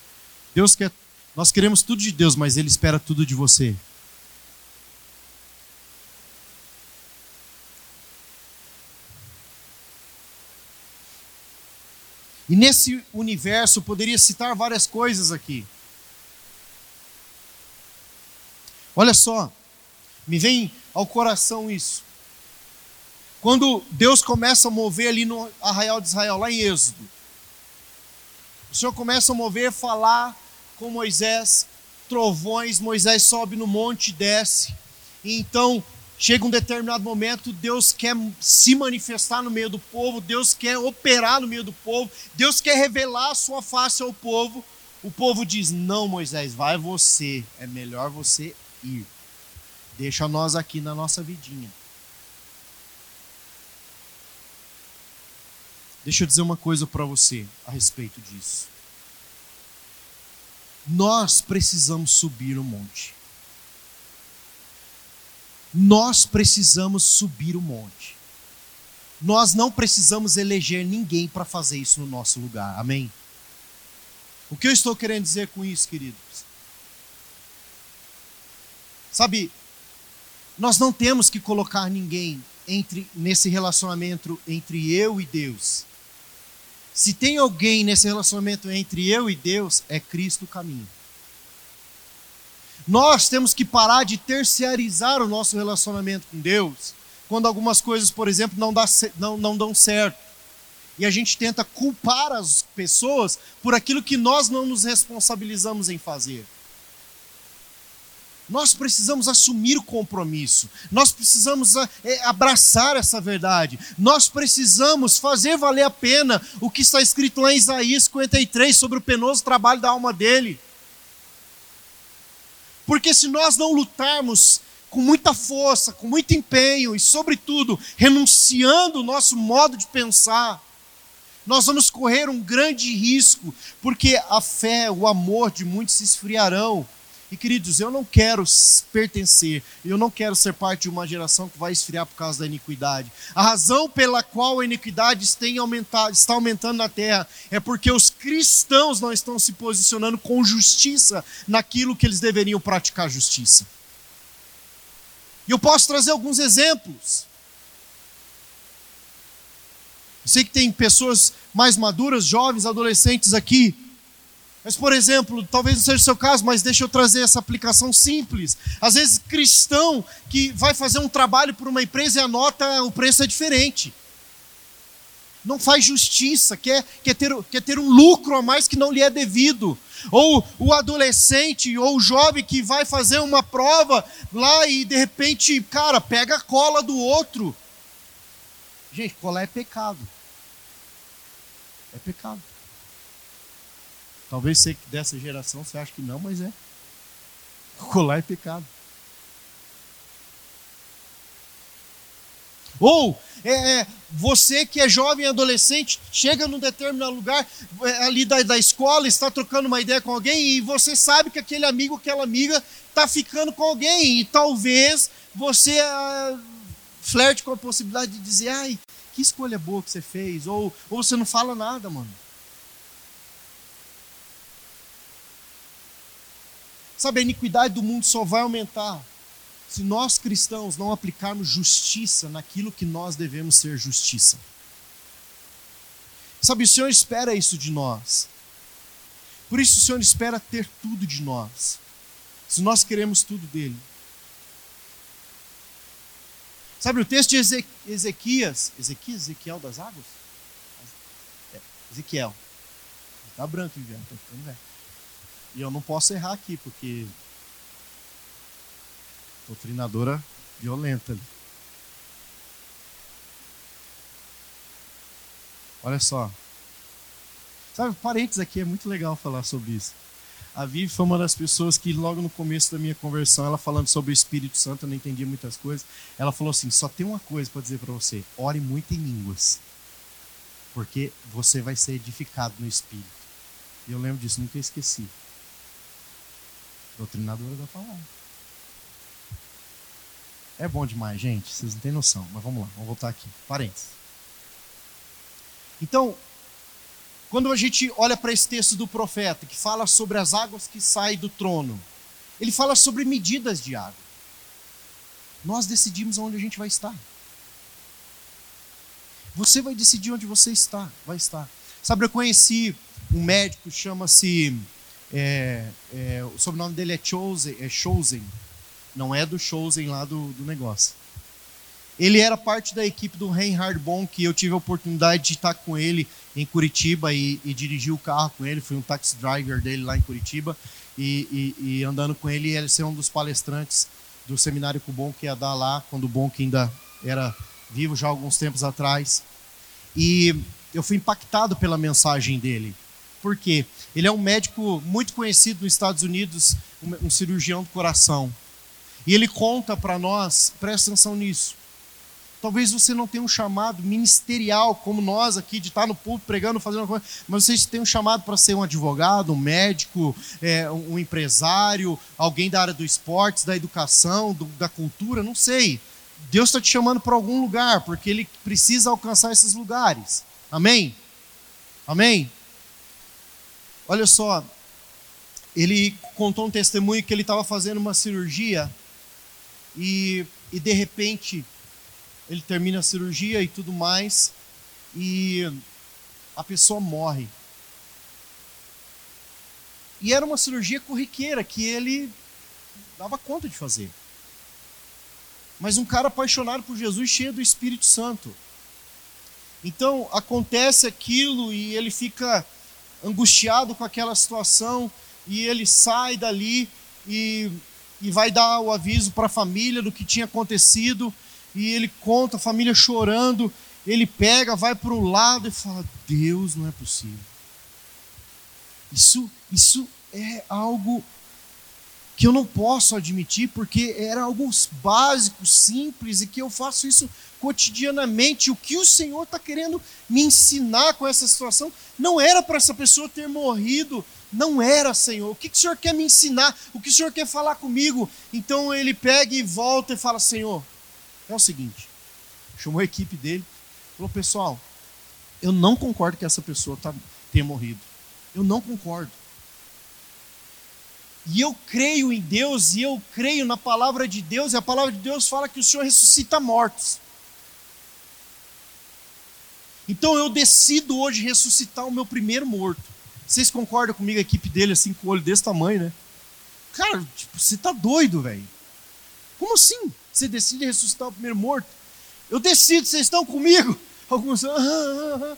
Deus quer, nós queremos tudo de Deus, mas Ele espera tudo de você. E nesse universo poderia citar várias coisas aqui. Olha só, me vem ao coração isso. Quando Deus começa a mover ali no arraial de Israel, lá em Êxodo, o Senhor começa a mover, falar com Moisés, trovões, Moisés sobe no monte e desce. E então, chega um determinado momento, Deus quer se manifestar no meio do povo, Deus quer operar no meio do povo, Deus quer revelar a sua face ao povo. O povo diz: Não, Moisés, vai você, é melhor você ir. Deixa nós aqui na nossa vidinha. Deixa eu dizer uma coisa para você a respeito disso. Nós precisamos subir o monte. Nós precisamos subir o monte. Nós não precisamos eleger ninguém para fazer isso no nosso lugar. Amém? O que eu estou querendo dizer com isso, queridos? Sabe, nós não temos que colocar ninguém entre nesse relacionamento entre eu e Deus. Se tem alguém nesse relacionamento entre eu e Deus, é Cristo o caminho. Nós temos que parar de terciarizar o nosso relacionamento com Deus quando algumas coisas, por exemplo, não, dá, não, não dão certo. E a gente tenta culpar as pessoas por aquilo que nós não nos responsabilizamos em fazer. Nós precisamos assumir o compromisso, nós precisamos é, abraçar essa verdade, nós precisamos fazer valer a pena o que está escrito lá em Isaías 53 sobre o penoso trabalho da alma dele. Porque se nós não lutarmos com muita força, com muito empenho e, sobretudo, renunciando o nosso modo de pensar, nós vamos correr um grande risco, porque a fé, o amor de muitos se esfriarão e queridos, eu não quero pertencer, eu não quero ser parte de uma geração que vai esfriar por causa da iniquidade. A razão pela qual a iniquidade aumentado, está aumentando na terra é porque os cristãos não estão se posicionando com justiça naquilo que eles deveriam praticar justiça. E eu posso trazer alguns exemplos. Eu sei que tem pessoas mais maduras, jovens, adolescentes aqui mas, por exemplo, talvez não seja o seu caso, mas deixa eu trazer essa aplicação simples. Às vezes, cristão que vai fazer um trabalho por uma empresa e a nota, o preço é diferente. Não faz justiça, quer, quer, ter, quer ter um lucro a mais que não lhe é devido. Ou o adolescente ou o jovem que vai fazer uma prova lá e de repente, cara, pega a cola do outro. Gente, colar é pecado. É pecado. Talvez você dessa geração você acha que não, mas é. Colar é pecado. Ou é, é, você que é jovem adolescente, chega num determinado lugar é, ali da, da escola, está trocando uma ideia com alguém e você sabe que aquele amigo, aquela amiga está ficando com alguém e talvez você ah, flerte com a possibilidade de dizer, ai, que escolha boa que você fez, ou, ou você não fala nada, mano. Sabe, a iniquidade do mundo só vai aumentar se nós cristãos não aplicarmos justiça naquilo que nós devemos ser justiça. Sabe, o Senhor espera isso de nós. Por isso o Senhor espera ter tudo de nós. Se nós queremos tudo dele. Sabe o texto de Ezequias, Ezequias, Ezequiel das águas? É, Ezequiel. Está branco, inverno, está ficando velho. E eu não posso errar aqui, porque doutrinadora violenta ali. Olha só. Sabe, parênteses aqui, é muito legal falar sobre isso. A Vivi foi uma das pessoas que, logo no começo da minha conversão, ela falando sobre o Espírito Santo, eu não entendia muitas coisas. Ela falou assim: só tem uma coisa para dizer para você: ore muito em línguas, porque você vai ser edificado no Espírito. E eu lembro disso, nunca esqueci. Doutrinadora da palavra. É bom demais, gente. Vocês não têm noção. Mas vamos lá, vamos voltar aqui. Parênteses. Então, quando a gente olha para esse texto do profeta, que fala sobre as águas que saem do trono, ele fala sobre medidas de água. Nós decidimos onde a gente vai estar. Você vai decidir onde você está, vai estar. Sabe, eu conheci um médico, chama-se. É, é, o sobrenome dele é Chosen, é Chosen não é do Chosen lá do, do negócio. Ele era parte da equipe do Reinhard Bonk, que eu tive a oportunidade de estar com ele em Curitiba e, e dirigir o carro com ele. Fui um taxi driver dele lá em Curitiba. E, e, e andando com ele, ele ser um dos palestrantes do seminário que o Bonk ia dar lá, quando o Bonk ainda era vivo, já alguns tempos atrás. E eu fui impactado pela mensagem dele. Por quê? Ele é um médico muito conhecido nos Estados Unidos, um, cirurgião do coração. E ele conta para nós, presta atenção nisso. Talvez você não tenha um chamado ministerial, como nós aqui, de estar no púlpito pregando, fazendo coisa, mas você tem um chamado para ser um advogado, um médico, é, um empresário, alguém da área do esportes, da educação, do, da cultura, não sei. Deus está te chamando para algum lugar, porque Ele precisa alcançar esses lugares. Amém? Amém? Olha só, ele contou um testemunho que ele estava fazendo uma cirurgia e, e de repente ele termina a cirurgia e tudo mais e a pessoa morre. E era uma cirurgia corriqueira que ele dava conta de fazer. Mas um cara apaixonado por Jesus, cheio do Espírito Santo. Então acontece aquilo e ele fica angustiado com aquela situação e ele sai dali e e vai dar o aviso para a família do que tinha acontecido, e ele conta, a família chorando, ele pega, vai para o lado e fala: Deus, não é possível. Isso, isso é algo que eu não posso admitir, porque era algo básico, simples, e que eu faço isso cotidianamente. O que o Senhor está querendo me ensinar com essa situação não era para essa pessoa ter morrido não era, Senhor. O que, que o Senhor quer me ensinar? O que o Senhor quer falar comigo? Então ele pega e volta e fala: Senhor, é o seguinte. Chamou a equipe dele, falou: Pessoal, eu não concordo que essa pessoa tá, tenha morrido. Eu não concordo. E eu creio em Deus, e eu creio na palavra de Deus, e a palavra de Deus fala que o Senhor ressuscita mortos. Então eu decido hoje ressuscitar o meu primeiro morto. Vocês concordam comigo, a equipe dele, assim, com o olho desse tamanho, né? Cara, tipo, você tá doido, velho. Como assim? Você decide ressuscitar o primeiro morto? Eu decido, vocês estão comigo? Alguns. Ah, ah, ah.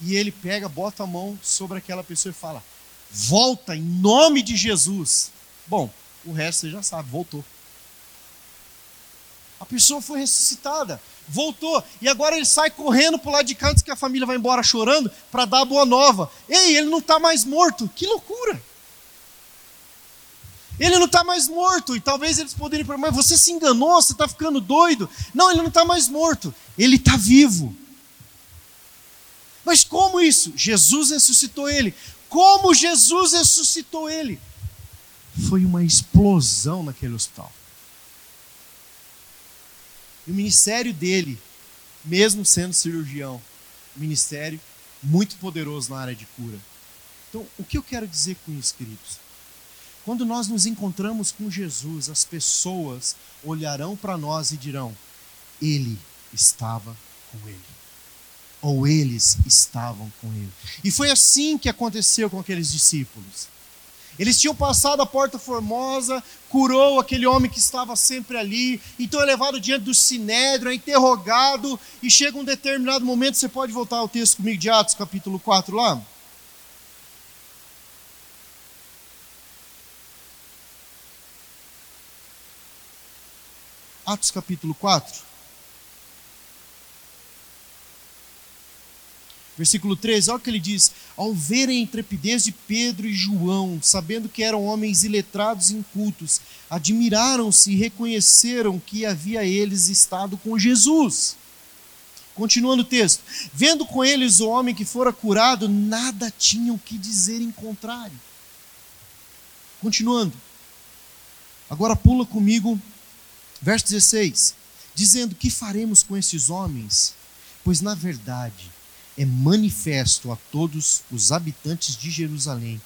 E ele pega, bota a mão sobre aquela pessoa e fala: Volta em nome de Jesus. Bom, o resto você já sabe, voltou. A pessoa foi ressuscitada voltou. E agora ele sai correndo para o lado de cá antes que a família vai embora chorando para dar a boa nova. Ei, ele não está mais morto. Que loucura! Ele não está mais morto. E talvez eles poderiam falar, mas você se enganou, você está ficando doido. Não, ele não está mais morto. Ele está vivo. Mas como isso? Jesus ressuscitou ele. Como Jesus ressuscitou ele? Foi uma explosão naquele hospital. E o ministério dele, mesmo sendo cirurgião, ministério muito poderoso na área de cura. Então, o que eu quero dizer com isso, queridos? Quando nós nos encontramos com Jesus, as pessoas olharão para nós e dirão: Ele estava com ele. Ou eles estavam com ele. E foi assim que aconteceu com aqueles discípulos. Eles tinham passado a porta formosa, curou aquele homem que estava sempre ali, então é levado diante do sinédrio, é interrogado, e chega um determinado momento, você pode voltar ao texto comigo de Atos, capítulo 4 lá? Atos capítulo 4. Versículo 13, olha o que ele diz: Ao verem a intrepidez de Pedro e João, sabendo que eram homens iletrados e incultos, admiraram-se e reconheceram que havia eles estado com Jesus. Continuando o texto: Vendo com eles o homem que fora curado, nada tinham que dizer em contrário. Continuando. Agora pula comigo, verso 16: Dizendo: Que faremos com esses homens? Pois na verdade é manifesto a todos os habitantes de Jerusalém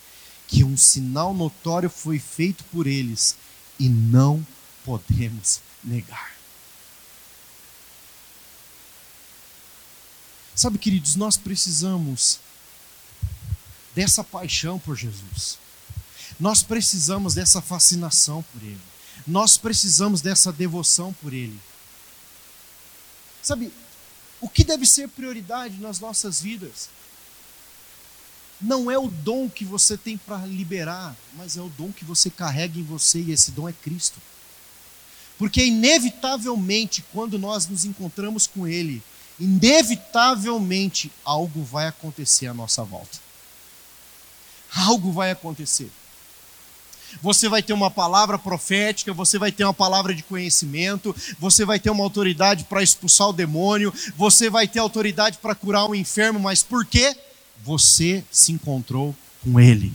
que um sinal notório foi feito por eles e não podemos negar. Sabe, queridos, nós precisamos dessa paixão por Jesus. Nós precisamos dessa fascinação por Ele. Nós precisamos dessa devoção por Ele. Sabe, o que deve ser prioridade nas nossas vidas? Não é o dom que você tem para liberar, mas é o dom que você carrega em você e esse dom é Cristo. Porque inevitavelmente, quando nós nos encontramos com Ele, inevitavelmente algo vai acontecer à nossa volta. Algo vai acontecer você vai ter uma palavra profética, você vai ter uma palavra de conhecimento, você vai ter uma autoridade para expulsar o demônio, você vai ter autoridade para curar o enfermo, mas por quê? Você se encontrou com ele.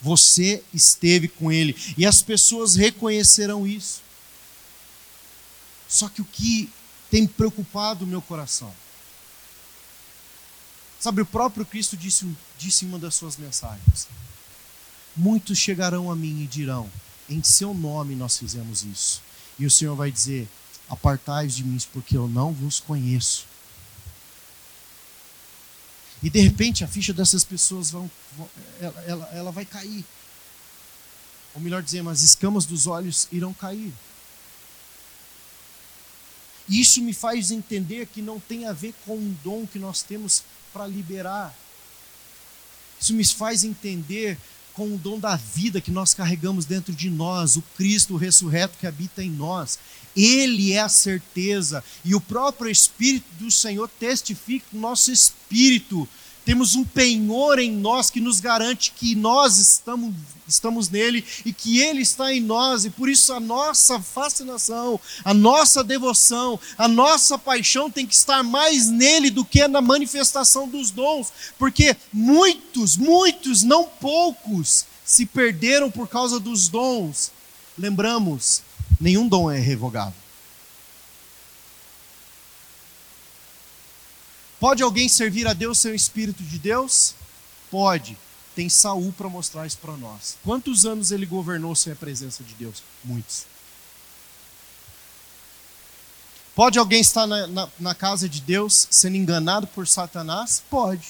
Você esteve com ele e as pessoas reconhecerão isso. Só que o que tem preocupado o meu coração? Sabe, o próprio Cristo disse, disse em uma das suas mensagens: muitos chegarão a mim e dirão: Em seu nome nós fizemos isso. E o Senhor vai dizer: Apartai-os de mim, porque eu não vos conheço. E de repente a ficha dessas pessoas vão, ela, ela, ela vai cair. Ou melhor dizer, as escamas dos olhos irão cair. Isso me faz entender que não tem a ver com um dom que nós temos para liberar. Isso me faz entender com o dom da vida que nós carregamos dentro de nós, o Cristo ressurreto que habita em nós. Ele é a certeza e o próprio Espírito do Senhor testifica o nosso espírito. Temos um penhor em nós que nos garante que nós estamos, estamos nele e que ele está em nós, e por isso a nossa fascinação, a nossa devoção, a nossa paixão tem que estar mais nele do que na manifestação dos dons, porque muitos, muitos, não poucos, se perderam por causa dos dons. Lembramos, nenhum dom é revogável. Pode alguém servir a Deus sem o Espírito de Deus? Pode. Tem Saul para mostrar isso para nós. Quantos anos ele governou sem a presença de Deus? Muitos. Pode alguém estar na, na, na, casa de Deus sendo enganado por Satanás? Pode.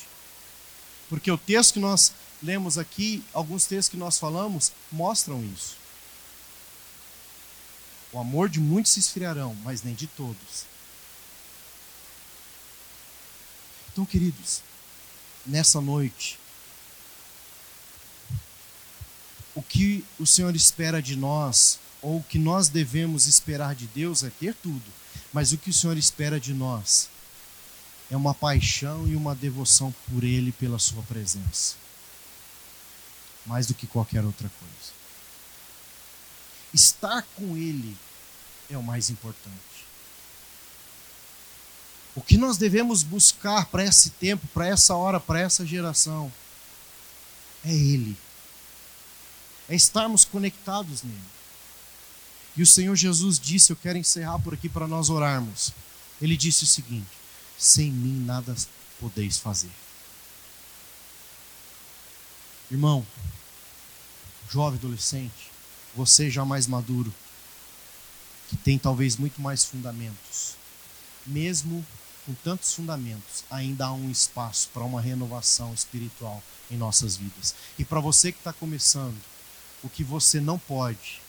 Porque o texto que nós lemos aqui, alguns textos que nós falamos, mostram isso. O amor de muitos se esfriarão, mas nem de todos. Então, queridos, nessa noite, o que o Senhor espera de nós, ou o que nós devemos esperar de Deus é ter tudo, mas o que o Senhor espera de nós é uma paixão e uma devoção por Ele, pela Sua presença, mais do que qualquer outra coisa. Estar com Ele é o mais importante. O que nós devemos buscar para esse tempo, para essa hora, para essa geração, é Ele. É estarmos conectados nele. E o Senhor Jesus disse: Eu quero encerrar por aqui para nós orarmos. Ele disse o seguinte: Sem mim nada podeis fazer. Irmão, jovem adolescente, você já mais maduro, que tem talvez muito mais fundamentos, mesmo com tantos fundamentos, ainda há um espaço para uma renovação espiritual em nossas vidas. E para você que está começando, o que você não pode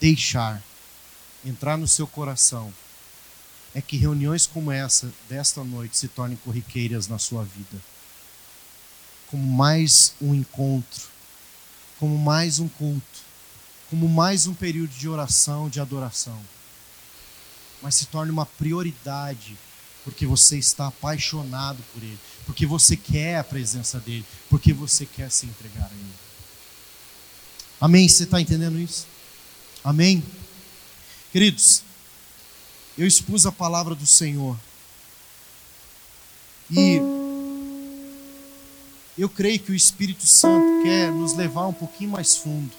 deixar entrar no seu coração é que reuniões como essa, desta noite, se tornem corriqueiras na sua vida. Como mais um encontro, como mais um culto, como mais um período de oração, de adoração. Mas se torne uma prioridade porque você está apaixonado por Ele, porque você quer a presença dEle, porque você quer se entregar a Ele. Amém? Você está entendendo isso? Amém? Queridos, eu expus a palavra do Senhor e eu creio que o Espírito Santo quer nos levar um pouquinho mais fundo.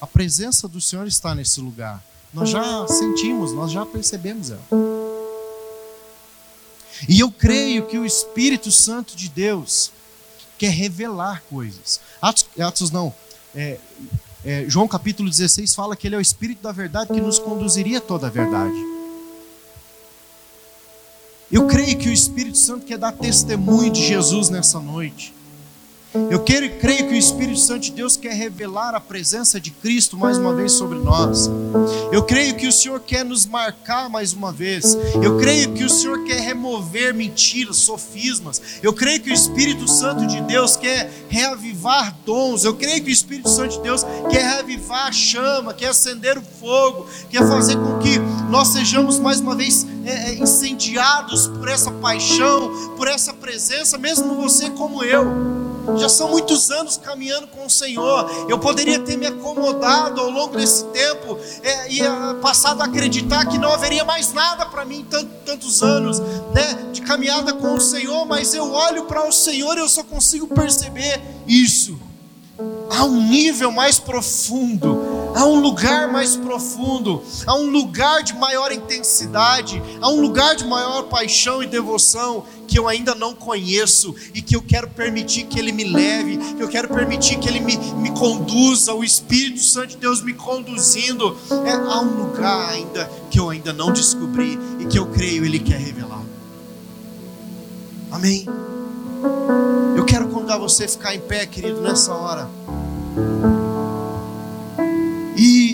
A presença do Senhor está nesse lugar. Nós já sentimos, nós já percebemos ela. E eu creio que o Espírito Santo de Deus quer revelar coisas. Atos, Atos não, é, é, João capítulo 16 fala que ele é o Espírito da verdade que nos conduziria a toda a verdade. Eu creio que o Espírito Santo quer dar testemunho de Jesus nessa noite. Eu quero, creio que o Espírito Santo de Deus quer revelar a presença de Cristo mais uma vez sobre nós. Eu creio que o Senhor quer nos marcar mais uma vez. Eu creio que o Senhor quer remover mentiras, sofismas. Eu creio que o Espírito Santo de Deus quer reavivar dons. Eu creio que o Espírito Santo de Deus quer reavivar a chama, quer acender o fogo, quer fazer com que nós sejamos mais uma vez é, é incendiados por essa paixão, por essa presença, mesmo você como eu. Já são muitos anos caminhando com o Senhor. Eu poderia ter me acomodado ao longo desse tempo é, e uh, passado a acreditar que não haveria mais nada para mim tanto, tantos anos né, de caminhada com o Senhor, mas eu olho para o Senhor e eu só consigo perceber isso. Há um nível mais profundo, há um lugar mais profundo, há um lugar de maior intensidade, há um lugar de maior paixão e devoção que eu ainda não conheço e que eu quero permitir que Ele me leve, que eu quero permitir que Ele me, me conduza, o Espírito Santo de Deus me conduzindo. É, há um lugar ainda que eu ainda não descobri e que eu creio Ele quer revelar. Amém? Eu quero convidar você a ficar em pé, querido, nessa hora.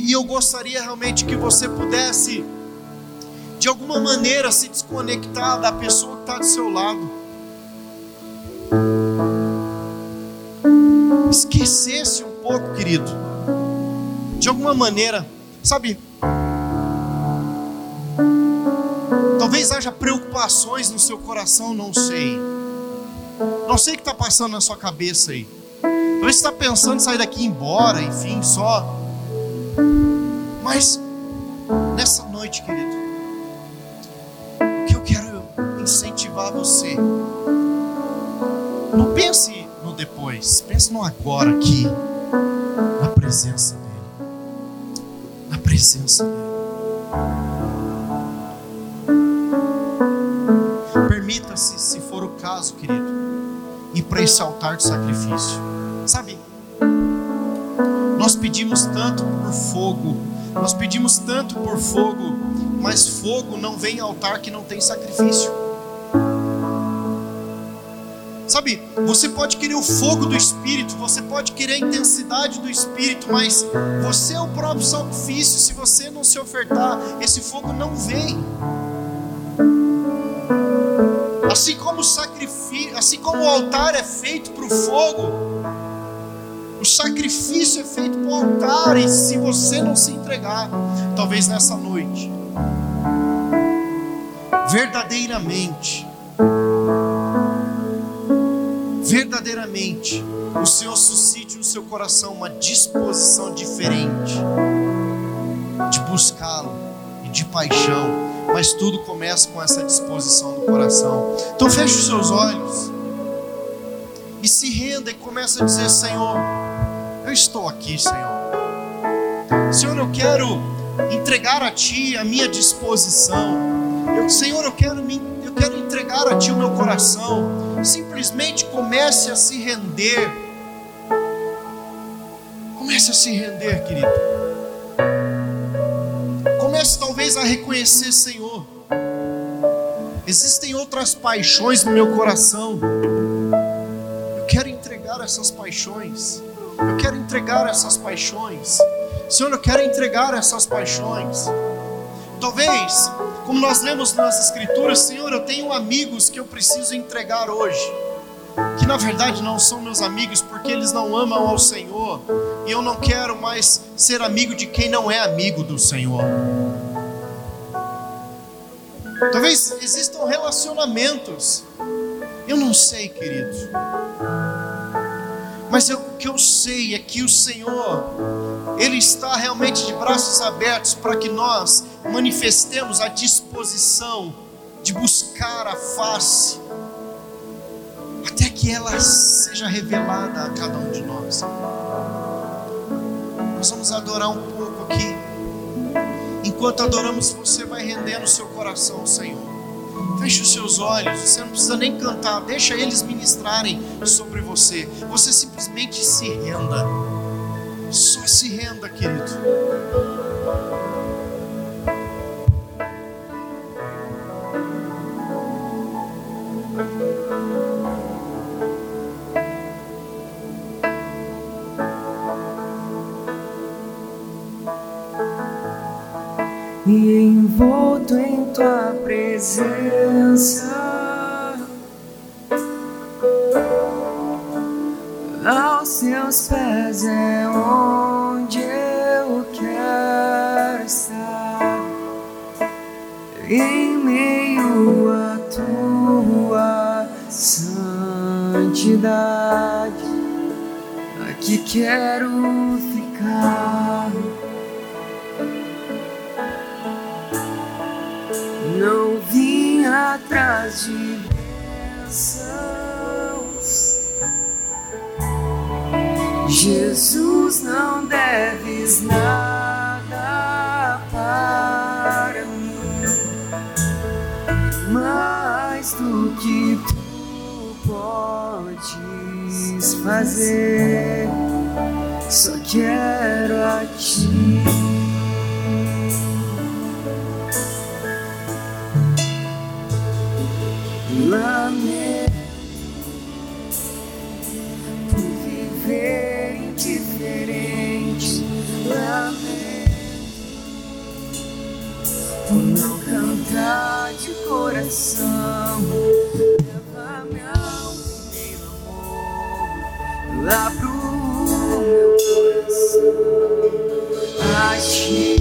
E, eu gostaria realmente que você pudesse de alguma maneira se desconectar da pessoa que está do seu lado. Esquecesse um pouco, querido. De alguma maneira, sabe? Talvez haja preocupações no seu coração, não sei. Não sei o que está passando na sua cabeça aí. Talvez você está pensando em sair daqui e ir embora, enfim, só. Mas nessa noite, querido, incentivar você. Não pense no depois, pense no agora aqui, na presença dele. Na presença dele. Permita-se, se for o caso, querido, ir para esse altar de sacrifício. Sabe? Nós pedimos tanto por fogo, nós pedimos tanto por fogo, mas fogo não vem ao altar que não tem sacrifício. Sabe, você pode querer o fogo do Espírito, você pode querer a intensidade do Espírito, mas você é o próprio sacrifício. Se você não se ofertar, esse fogo não vem. Assim como sacrifício, assim como o altar é feito para o fogo, o sacrifício é feito para o altar. E se você não se entregar, talvez nessa noite, verdadeiramente verdadeiramente o Senhor suscite no seu coração uma disposição diferente buscá-lo e de paixão. Mas tudo começa com essa disposição do coração. Então feche os seus olhos e se renda e começa a dizer: Senhor, eu estou aqui, Senhor. Senhor, eu quero entregar a Ti a minha disposição. Eu, Senhor, eu quero, me, eu quero entregar a Ti o meu coração. Simplesmente comece a se render. Comece a se render, querido. Comece talvez a reconhecer, Senhor. Existem outras paixões no meu coração. Eu quero entregar essas paixões. Eu quero entregar essas paixões. Senhor, eu quero entregar essas paixões. Talvez, como nós lemos nas Escrituras, Senhor, eu tenho amigos que eu preciso entregar hoje, que na verdade não são meus amigos porque eles não amam ao Senhor, e eu não quero mais ser amigo de quem não é amigo do Senhor. Talvez existam relacionamentos, eu não sei, queridos, mas o que eu sei é que o Senhor ele está realmente de braços abertos para que nós manifestemos a disposição de buscar a face, até que ela seja revelada a cada um de nós. Nós vamos adorar um pouco aqui. Enquanto adoramos, você vai rendendo seu coração ao Senhor. Feche os seus olhos, você não precisa nem cantar, deixa eles ministrarem sobre você. Você simplesmente se renda. Só se renda, querido. E envolto em tua presença. aos seus pés é onde eu quero estar, em meio à tua santidade, aqui quero ficar. Não vim atrás de Jesus, não deves nada para mim, mais do que tu podes fazer. Só quero a ti. Coração. Leva-me ao amor, lá pro meu coração. A ti.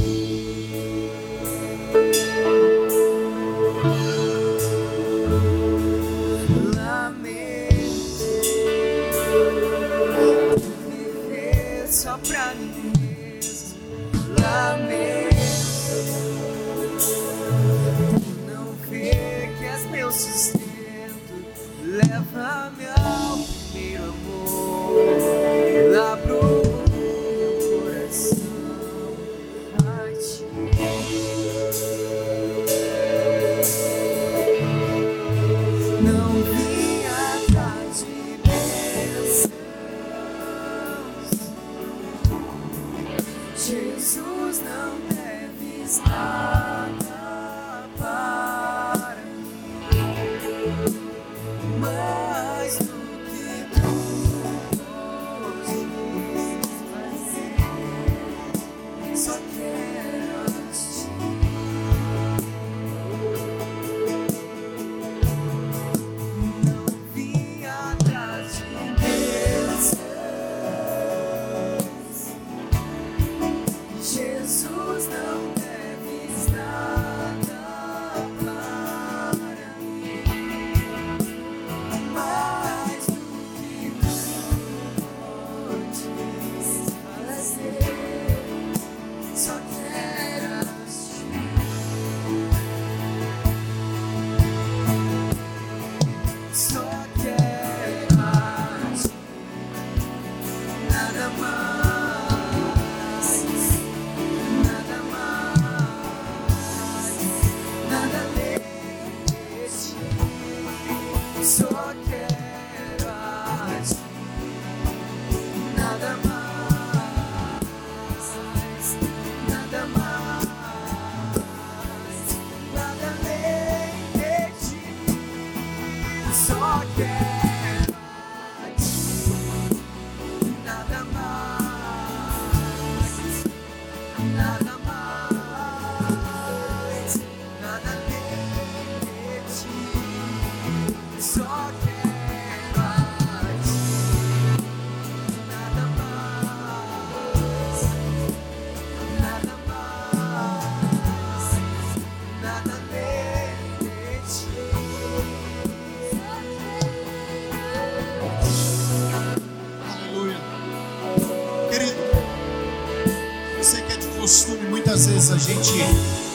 Gente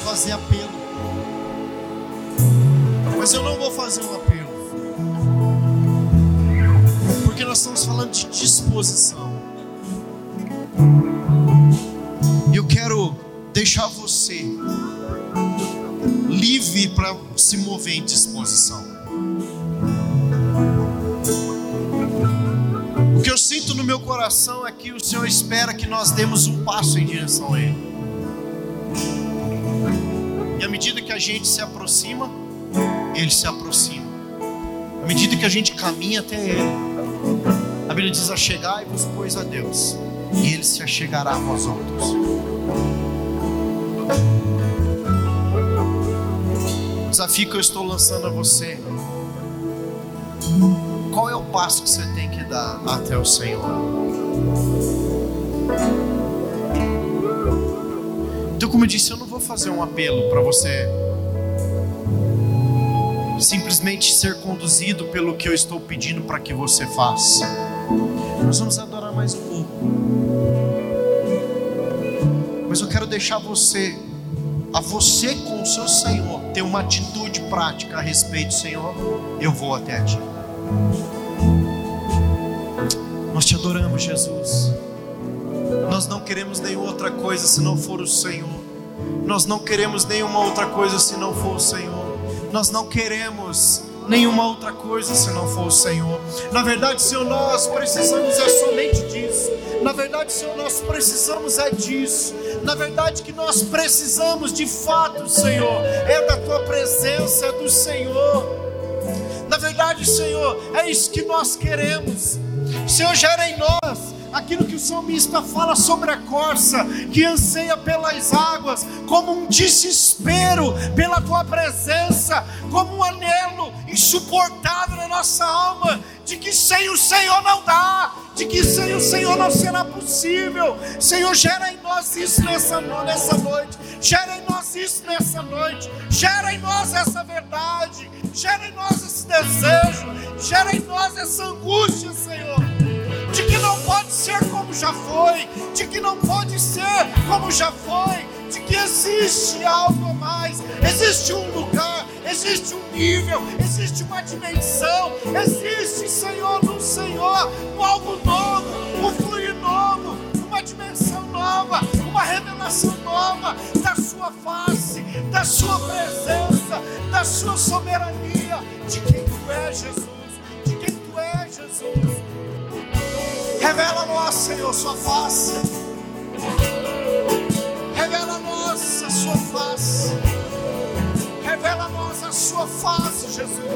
fazer apelo. Mas eu não vou fazer um apelo. Porque nós estamos falando de disposição. E eu quero deixar você livre para se mover em disposição. O que eu sinto no meu coração é que o Senhor espera que nós demos um passo em direção a Ele. A gente se aproxima, Ele se aproxima. À medida que a gente caminha até Ele, a Bíblia diz: Achegai-vos, pois, a Deus, e Ele se achegará a vós outros. O desafio que eu estou lançando a você: qual é o passo que você tem que dar até o Senhor? Então, como eu disse, eu não vou fazer um apelo para você simplesmente ser conduzido pelo que eu estou pedindo para que você faça. Nós vamos adorar mais um pouco. Mas eu quero deixar você, a você com o seu Senhor, ter uma atitude prática a respeito, Senhor. Eu vou até ti. Nós te adoramos, Jesus. Nós não queremos nenhuma outra coisa se não for o Senhor. Nós não queremos nenhuma outra coisa se não for o Senhor. Nós não queremos nenhuma outra coisa se não for o Senhor. Na verdade, Senhor, nós precisamos é somente disso. Na verdade, Senhor, nós precisamos é disso. Na verdade, que nós precisamos de fato, Senhor, é da tua presença, é do Senhor. Na verdade, Senhor, é isso que nós queremos. Senhor, gera em nós aquilo que o salmista fala sobre a corça que anseia pelas águas, como um desespero pela tua presença, como um anelo insuportável na nossa alma, de que sem o Senhor não dá, de que sem o Senhor não será possível. Senhor, gera em nós isso nessa, nessa noite, gera em nós isso nessa noite, gera em nós essa verdade, gera em nós esse desejo, gera em nós essa angústia, Senhor ser como já foi, de que não pode ser como já foi, de que existe algo a mais, existe um lugar, existe um nível, existe uma dimensão, existe, Senhor, no Senhor, um algo novo, um fluir novo, uma dimensão nova, uma revelação nova da Sua face, da Sua presença, da Sua soberania, de quem Tu és, Jesus, de quem Tu és, Jesus. Revela nós, Senhor, Sua face. Revela nós a Sua face. Revela nós a Sua face, Jesus.